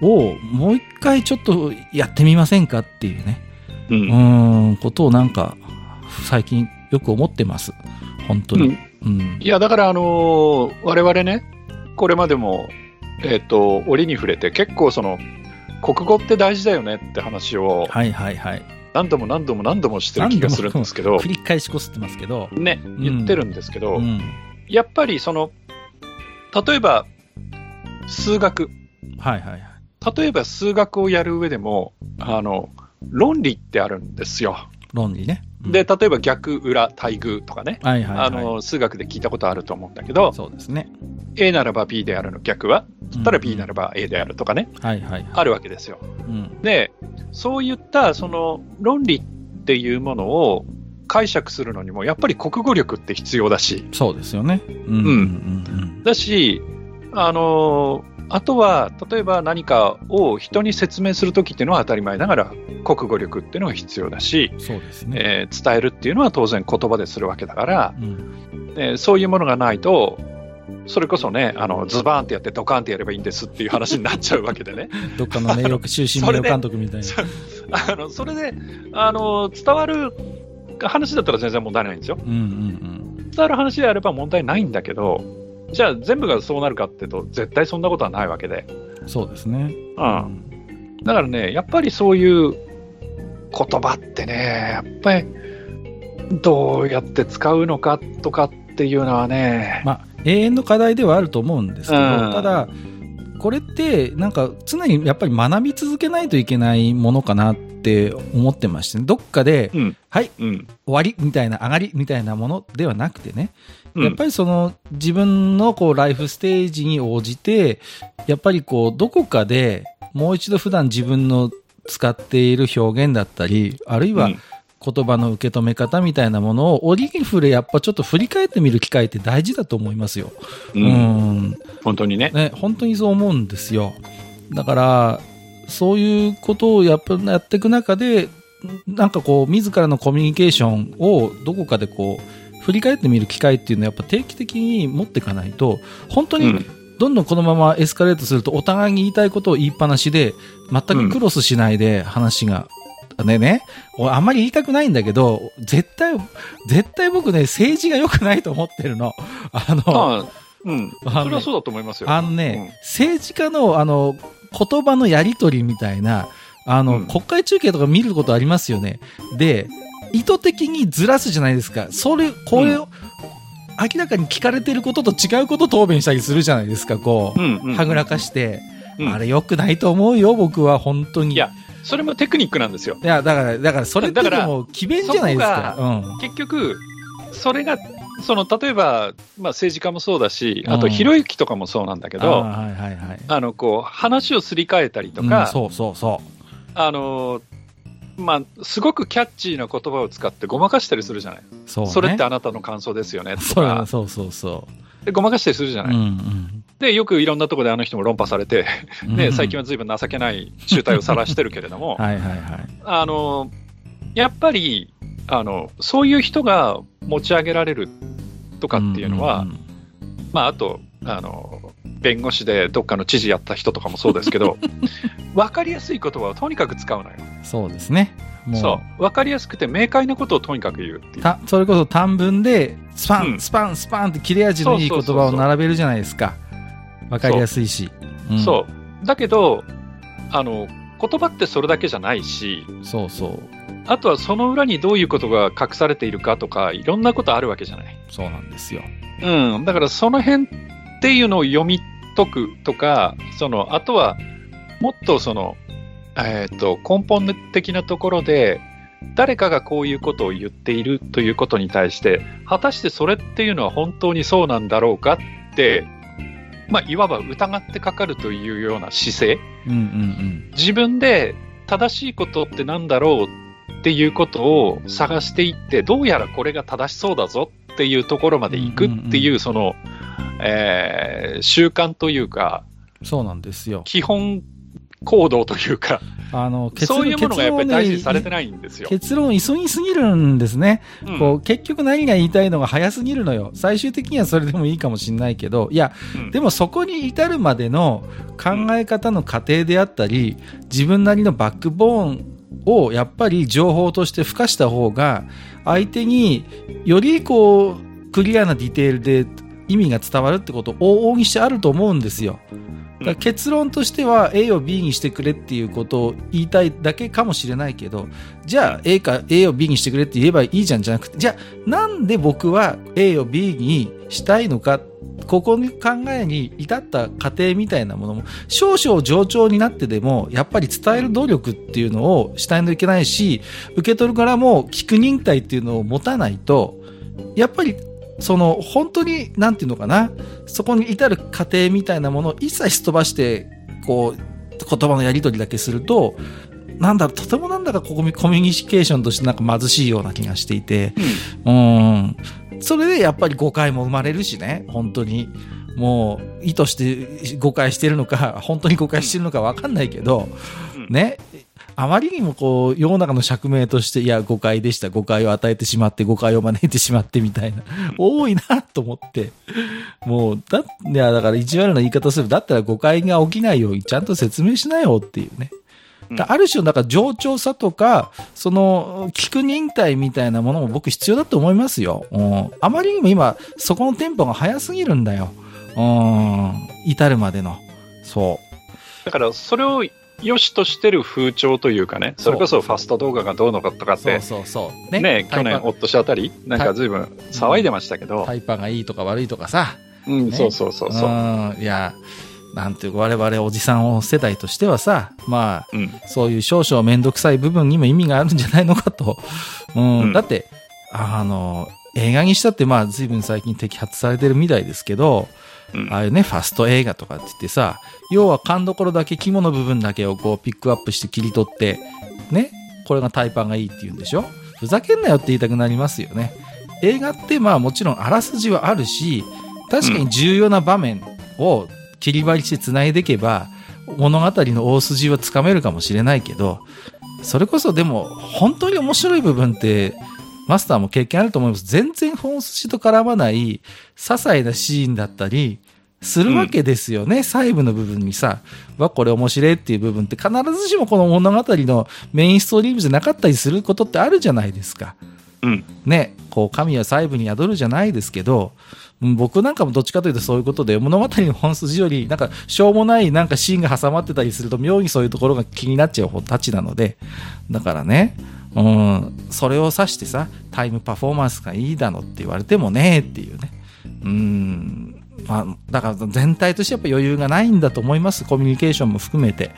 とを、もう一回ちょっとやってみませんかっていうね、う。うんーん、ことをなんか、最近よく思ってます。本当に。うん。いや、だから、あのー我々ね、これまでも、えっ、と、折に触れて、結構その、国語って大事だよねって話をはいはいはい。何度も何度も何度もしてる気がするんですけど繰、り返しこすってますけど。ね、言ってるんですけど、うん。やっぱりその、例えば、数学。はいはいはい。例えば数学をやる上でも、あの、論理ってあるんですよ。論理ね。うんで、、例えば逆、裏、対偶とかね。はいはいはい。あの、数学で聞いたことあると思うんだけど、そうですね。A ならば B であるの逆は、うんたら B ならば A であるとかね、はいはいはい。あるわけですよ。うん。で、そういったその論理っていうものを解釈するのにも、やっぱり国語力って必要だし、そうですよね。うん。うんうんだし、あのあとは、例えば何かを人に説明するときっていうのは当たり前ながら、国語力っていうのが必要だし、うん。そうですね。えー伝えるっていうのは当然言葉でするわけだから、うん。えーそういうものがないと、それこそね、あのズバーンってやってドカーンってやればいいんですっていう話になっちゃうわけでね。どっかの名誉、終身名誉監督みたいな。そあのそれであの伝わる話だったら全然問題ないんですよ。うんうん伝わる話であれば問題ないんだけど、じゃあ全部がそうなるかっていうと、絶対そんなことはないわけで。うん。そうですね。うん。だからね、やっぱりそういう言葉ってね、やっぱりどうやって使うのかとかっていうのはね、まあ、永遠の課題ではあると思うんですけど、うんただ、これって、なんか常にやっぱり学び続けないといけないものかなって思ってましてね、どっかで、うん。はい、うん。終わりみたいな、上がりみたいなものではなくてね、うんやっぱりその自分のこうライフステージに応じて、やっぱりこうどこかでもう一度普段自分の使っている表現だったり、あるいはうん言葉の受け止め方みたいなものを折に触れやっぱちょっと振り返ってみる機会って大事だと思いますよ。う。うんん。本当にね。ね、本当にそう思うんですよ。だから、そういうことをやっぱやっていく中で、なんかこう、自らのコミュニケーションをどこかでこう、振り返ってみる機会っていうのはやっぱ定期的に持っていかないと、本当にうん。どんどんこのままエスカレートするとお互いに言いたいことを言いっぱなしで、全くクロスしないで話が、ねね、俺あんまり言いたくないんだけど、絶対、絶対僕ね、政治が良くないと思ってるの。あの、まあ、うん。それはそうだと思いますよ。あのね、政治家の、あの、言葉のやりとりみたいな、あの、うん国会中継とか見ることありますよね。で、意図的にずらすじゃないですか。それ、これを、明らかに聞かれてることと違うことを答弁したりするじゃないですか、こう。うん。うん。はぐらかして、うんあれ良くないと思うよ、僕は、本当に。いや、それもテクニックなんですよ。いや、だから、だから、それってでだからも、詭弁じゃないですか。そうん。結局、それが、その、例えば、まあ、政治家もそうだし、あと、うんひろゆきとかもそうなんだけど、話をすり替えたりとうんか、そうそうそあの、まあ、すごくキャッチーな言葉を使ってごまかしたりするじゃない。う。そう、ね。それってあなたの感想ですよね、とそうか。そうそうそでごまかしたりするじゃう。ない。うんで、よくいろんなところであの人も論破されて、うん。ね、うん最近は随分情けない集体を晒してるけれども、はいはいはい。あの、やっぱり、あの、そういう人が持ち上げられるとかっていうのは、んんんまあ、あと、あの、弁護士でどっかの知事やった人とかもそうですけど、分かりやすい言葉をとにかく使うのよ。そうですね。そう。分かりやすくて明快なことをとにかく言う。たそれこそ短文で、スパン、うんスパン、スパンって切れ味のいい言葉を並べるじゃないですか。わかりやすいし。うんそう。だけど、あの、言葉ってそれだけじゃないし、そうそう。あとはその裏にどういうことが隠されているかとか、いろんなことあるわけじゃない。そうなんですよ。うん。だからその辺っていうのを読み解くとか、その、あとは、もっとその、えっ、と、根本的なところで、誰かがこういうことを言っているということに対して、果たしてそれっていうのは本当にそうなんだろうかって、まあ、いわば疑ってかかるというような姿勢、うんうん自分で正しいことってなんだろうっていうことを探していって、どうやらこれが正しそうだぞっていうところまで行くっていう、その、えー習慣というか、うん。そうなんですよ。基本行動というか、あの、そういうものがやっぱり大事にされてないないんですよ。結論急ぎすぎるんですね。うんこう、結局何が言いたいのが早すぎるのよ。最終的にはそれでもいいかもしれないけど、いや、うんでもそこに至るまでの考え方の過程であったり、自分なりのバックボーンをやっぱり情報として付加した方が、相手によりこう、クリアなディテールで意味が伝わるってこと往々にしてあると思うんですよ。結論としては A を B にしてくれっていうことを言いたいだけかもしれないけど、じゃあ A か A を B にしてくれって言えばいいじゃんじゃなくて、じゃあなんで僕は A を B にしたいのか、ここに考えに至った過程みたいなものも少々冗長になってでもやっぱり伝える努力っていうのをしたいといけないし、受け取るからも聞く忍耐っていうのを持たないと、やっぱりその本当になんていうのかな、そこに至る過程みたいなものを一切すっ飛ばして、こう、言葉のやり取りだけすると、なんだろう、とてもなんだかここコミュニケーションとしてなんか貧しいような気がしていて、うん。それでやっぱり誤解も生まれるしね、本当に。もう、意図して誤解してるのか、本当に誤解してるのかわかんないけど、うんね。あまりにもこう、世の中の釈明として、いや、誤解でした。誤解を与えてしまって、誤解を招いてしまってみたいな。多いなと思って。もう、だ、いや、だから意地悪な言い方する。だったら誤解が起きないようにちゃんと説明しなよっていうね。ある種の、なんか冗長さとか、その、聞く忍耐みたいなものも僕必要だと思いますよ。うん。あまりにも今、そこのテンポが速すぎるんだよ。うん。至るまでの。そだから、それを良しとしてる風潮というかね、それこそファスト動画がどうのかとかう。そうって、そうそう。ね、去年、おっとしあたり、なんか随分騒いでましたけど、タイパがいいとか悪いとかさ。うん、ねそうそうそうそう。ん。いや、なんていうか我々おじさん世代としてはさ、まあ、うん。そういう少々めんどくさい部分にも意味があるんじゃないのかと。うん。うんだって、あの、映画にしたってまあ随分最近摘発されてるみたいですけど、うんああいうね、ファスト映画とかって言ってさ、要は勘どころだけ肝の部分だけをこうピックアップして切り取って、ね、これがタイパンがいいって言うんでしょ？ふざけんなよって言いたくなりますよね。映画ってまあもちろんあらすじはあるし、確かに重要な場面を切り張りして繋いでいけば、物語の大筋はつかめるかもしれないけど、それこそでも本当に面白い部分って、マスターも経験あると思います。全然本筋と絡まない、些細なシーンだったり、するわけですよね、細部の部分にさ、わ、これ面白いっていう部分って必ずしもこの物語のメインストリームじゃなかったりすることってあるじゃないですか。うん。ね、こう、神は細部に宿るじゃないですけど、うん僕なんかもどっちかというとそういうことで、物語の本筋より、なんか、しょうもないなんかシーンが挟まってたりすると、妙にそういうところが気になっちゃう方たちなので、だからね、うん、それを指してさ、タイムパフォーマンスがいいだのって言われてもね、っていうね。うん、まあ、だから全体としてやっぱ余裕がないんだと思います。コミュニケーションも含めて。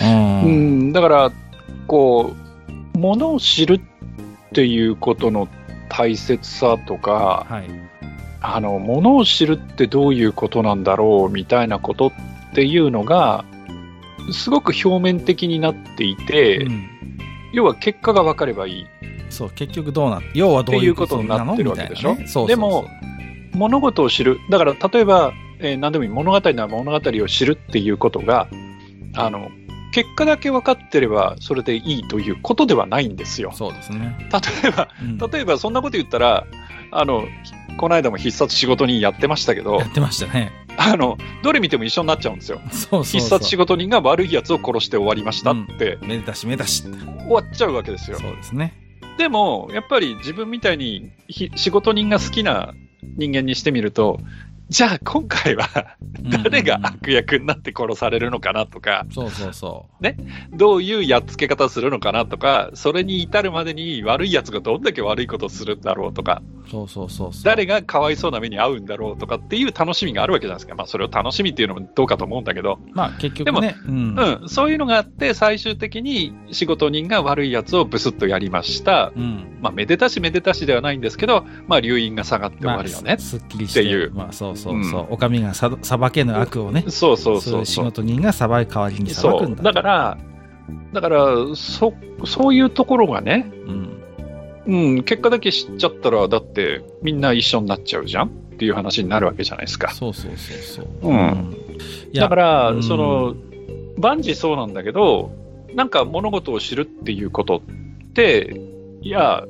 うん。うん、だから、こう、ものを知るっていうことの大切さとか、はい。あの、ものを知るってどういうことなんだろうみたいなことっていうのが、すごく表面的になっていて、うん要は結果が分かればいい。そう、結局どうな要はどういうことになってるわけでしょ？みたいなねそうそうそうでも物事を知る。だから、例えば、えー何でもいい物語なら物語を知るっていうことが、あの、結果だけ分かってればそれでいいということではないんですよ。そうですね。例えば、うん例えばそんなこと言ったら、あの、この間も必殺仕事人やってましたけどや、ってましたね。あの、どれ見ても一緒になっちゃうんですよ。そうそうそう。必殺仕事人が悪い奴を殺して終わりましたって、めでたしめでたし。終わっちゃうわけですよ。そうですね。でも、やっぱり自分みたいにひ仕事人が好きな人間にしてみると、じゃあ今回は誰が悪役になって殺されるのかなとか、そうそうそどういうやっつけ方するのかなとか、それに至るまでに悪い奴がどんだけ悪いことをするんだろうとか、う。そうそうそう。誰がかわいそうな目に遭うんだろうとかっていう楽しみがあるわけじゃないですか。まあそれを楽しみっていうのもどうかと思うんだけど、まあ結局ね。うん。うん、そういうのがあって最終的に仕事人が悪い奴をブスッとやりました。うん。まあめでたしめでたしではないんですけど、まあ留飲が下がって終わるよねまあ。すっきりして。っていうまあそうそうそう。うんお上がさ裁けぬ悪をね。そうそうそうい仕。事人が裁い代わりに裁そう。くんだ。だから、だから、そ、そういうところがね、うん。うん、結果だけ知っちゃったら、だってみんな一緒になっちゃうじゃん？っていう話になるわけじゃないですか。そうそうそうそう。うんだから、うんその、万事そうなんだけど、なんか物事を知るっていうことって、いや、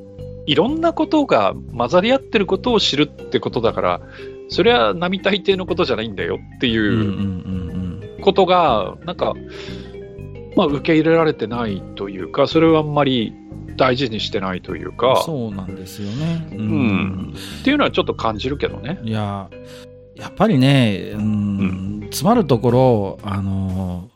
いろんなことが混ざり合ってることを知るってことだから、それは並大抵のことじゃないんだよってうんうんいううんことが、なんか、まあ、受け入れられてないというか、それをあんまり大事にしてないといううん。か、そうなんですよね。ううんっていうのはちょっと感じるけどね。いや、やっぱりね、うん、詰まるところ、あの、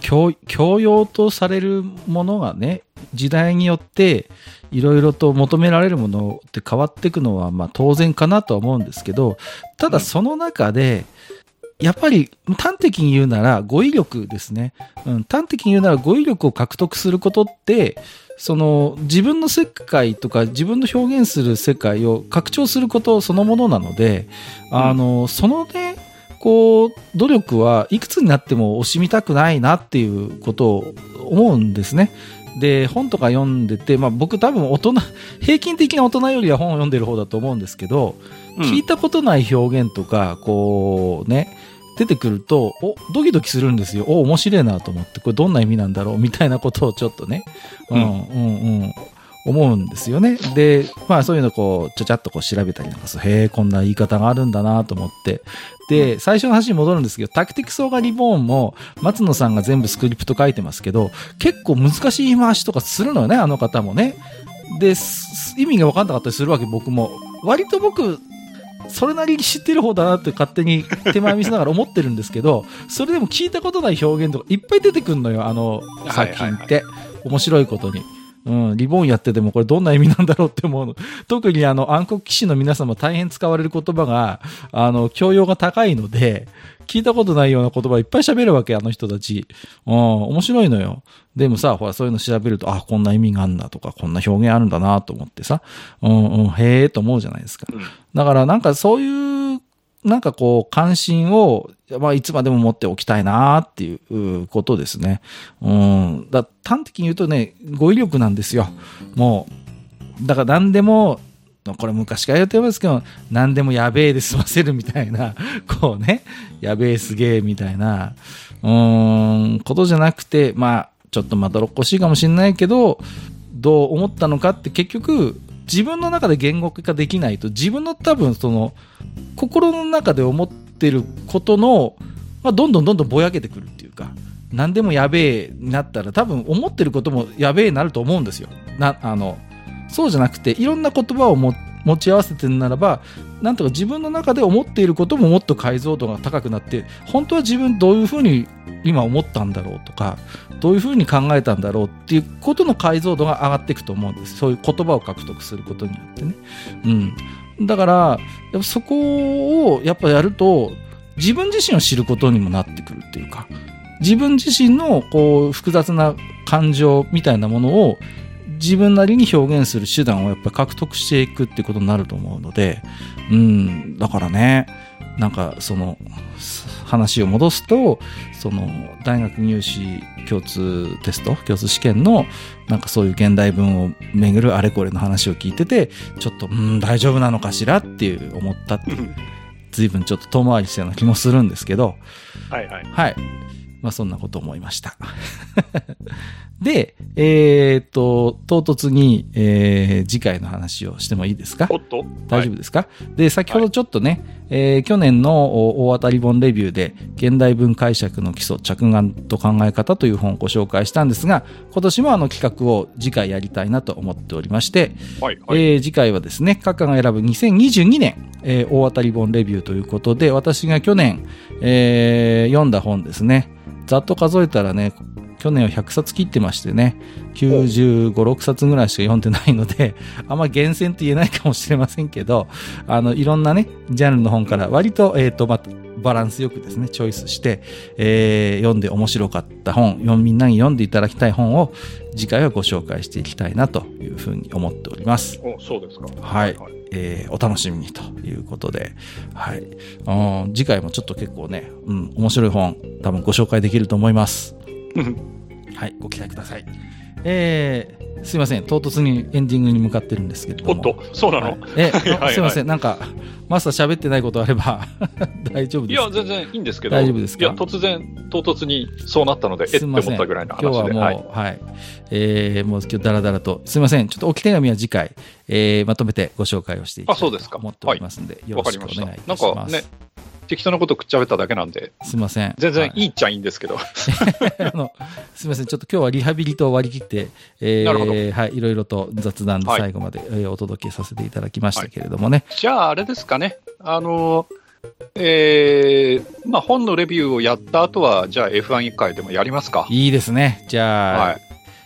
教教養とされるものがね、時代によって、いろいろと求められるものって変わっていくのは、まあ当然かなとは思うんですけど、ただその中で、やっぱり端的に言うなら語彙力ですね。うん、端的に言うなら語彙力を獲得することって、その自分の世界とか自分の表現する世界を拡張することそのものなので、あの、そのね、こう、努力はいくつになっても惜しみたくないなっていうことを思うんですね。で、本とか読んでて、まあ僕多分大人、平均的な大人よりは本を読んでる方だと思うんですけど、聞いたことない表現とか、こうね、出てくると、お、ドキドキするんですよ。お、面白いなと思って、これどんな意味なんだろう？みたいなことをちょっとね、うん、うん、うん、思うんですよね。で、まあそういうのこう、ちゃちゃっとこう調べたりなんかする。へえ、こんな言い方があるんだなと思って。で、最初の話に戻るんですけど、タクティクスオーガリボーンも、松野さんが全部スクリプト書いてますけど、結構難しい言い回しとかするのよね、あの方もね。で、す意味が分かんなかったりするわけ、僕も。割と僕、それなりに知ってる方だなって勝手に手前見せながら思ってるんですけど、それでも聞いたことない表現とかいっぱい出てくるのよ、あの作品って。面白いことに。うん、リボンやっててもこれどんな意味なんだろうって思うの。特にあの暗黒騎士の皆様大変使われる言葉が、あの、教養が高いので、聞いたことないような言葉いっぱい喋るわけ、あの人たち。うん、面白いのよ。でもさ、ほら、そういうの調べると、あ、こんな意味があるんだとか、こんな表現あるんだなと思ってさ、うんうん、へえと思うじゃないですか。うんだからなんかそういう、なんかこう、関心を、まあ、いつまでも持っておきたいなっていうことですね。うん。だ端的に言うとね、語彙力なんですよ。もう、だから何でも、これ昔から言ってますけど、何でもやべえで済ませるみたいな、こうね、やべえすげえみたいな、うーん、ことじゃなくて、まあ、ちょっとまどろっこしいかもしれないけど、どう思ったのかって結局、自分の中で言語化できないと、自分の多分その、心の中で思ってることの、まあ、どんどんどんどんぼやけてくるっていうか、何でもやべえになったら多分思ってることもやべえになると思うんですよ。な、あの、そうじゃなくて、いろんな言葉を持ち合わせてるならば、なんとか自分の中で思っていることももっと解像度が高くなって、本当は自分どういうふうに今思ったんだろうとか、どういうふうに考えたんだろうっていうことの解像度が上がっていくと思うんです。そういう言葉を獲得することによってね。うん。だから、やっぱそこをやっぱやると、自分自身を知ることにもなってくるっていうか、自分自身のこう複雑な感情みたいなものを自分なりに表現する手段をやっぱ獲得していくってことになると思うので、うん、だからね、なんかその話を戻すと、その大学入試共通テスト、共通試験のなんかそういう現代文をめぐるあれこれの話を聞いてて、ちょっと、うん、大丈夫なのかしらっていう思ったっていう、随分ちょっと遠回りしたような気もするんですけど、はいはい。はい。まあそんなこと思いました。で、えーっと、唐突に、えー次回の話をしてもいいですか？おっと大丈夫ですか、で、先ほどちょっとね、えー去年のお大当たり本レビューで、現代文解釈の基礎、着眼と考え方という本をご紹介したんですが、今年もあの企画を次回やりたいなと思っておりまして、はいはい。えー次回はですね、閣下が選ぶ2022年、えー大当たり本レビューということで、私が去年、えー読んだ本ですね。ざっと数えたらね、去年は100冊切ってましてね、95、6冊ぐらいしか読んでないので、あんま厳選と言えないかもしれませんけど、あの、いろんなね、ジャンルの本から割と、えっ、と、ま、バランスよくですね、チョイスして、えー読んで面白かった本、読みんなに読んでいただきたい本を、次回はご紹介していきたいなというふうに思っております。おそうですか。はいえーお楽しみにということで、はい。うん次回もちょっと結構ね、うん、面白い本、多分ご紹介できると思います。はい、ご期待ください。えーすいません、唐突にエンディングに向かってるんですけれども。おっと、そうなの、はいえ、はいはいすいません、なんか、マスター喋ってないことあれば 大丈夫いですか？や、全然いいんですけど。大丈夫ですか？いや、突然、唐突にそうなったので、えって思っすいませんたぐらいの今日はもう、話で。ははいい。えーもう今日ダラダラと、すいません、ちょっと置き手紙は次回、えーまとめてご紹介をしていきたいとあそうですか思っておりますので、よわろしくお。願いいたします。なんかね、適当なことくっちゃべっただけなんで、すいません。全然はいいっちゃいいんですけど。あの、すみません。ちょっと今日はリハビリと割り切って、えーはい、いろいろと雑談ではい最後まで、えーお届けさせていただきましたけれどもね。じゃあ、あれですかね。あの、えー、まあ、本のレビューをやった後は、じゃあ F1 回でもやりますか。いいですね。じゃあ、はい。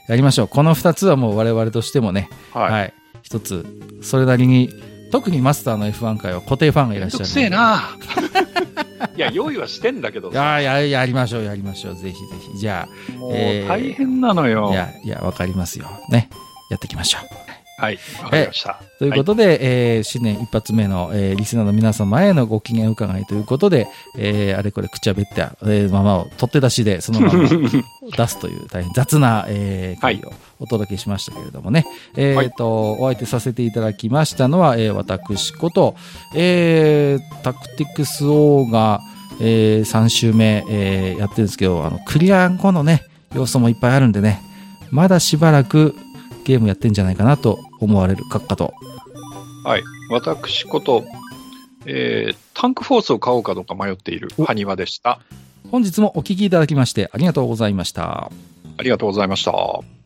やりましょう。この二つはもう我々としてもね、はい。はい、一つ、それなりに、特にマスターの F1 回は固定ファンがいらっしゃるので。めんどくせえな。いや、用意はしてんだけどいやや、やりましょう、やりましょう。ぜひぜひ。じゃもうえー大変なのあ、よ。いや、いや、わかりますよ。ね。やっていきましょう。はい。わかりました。ということで、えー新年一発目の、えーリスナーの皆様へのご機嫌伺いということで、えーあれこれくちゃべった、えーままを取って出しでそのまま 出すという大変雑な、えーはいお届けしましたけれどもね、えーはいと、お相手させていただきましたのは、えー私こと、えータクティクス O が、え3週目、えーやってるんですけど、あの、クリア後のね、要素もいっぱいあるんでね、まだしばらくゲームやってんじゃないかなと思われる閣下と、はい。私こと、えー、タンクフォースを買おうかどうか迷っているお埴輪でした。本日もお聞きいただきましてありがとうございました。ありがとうございました。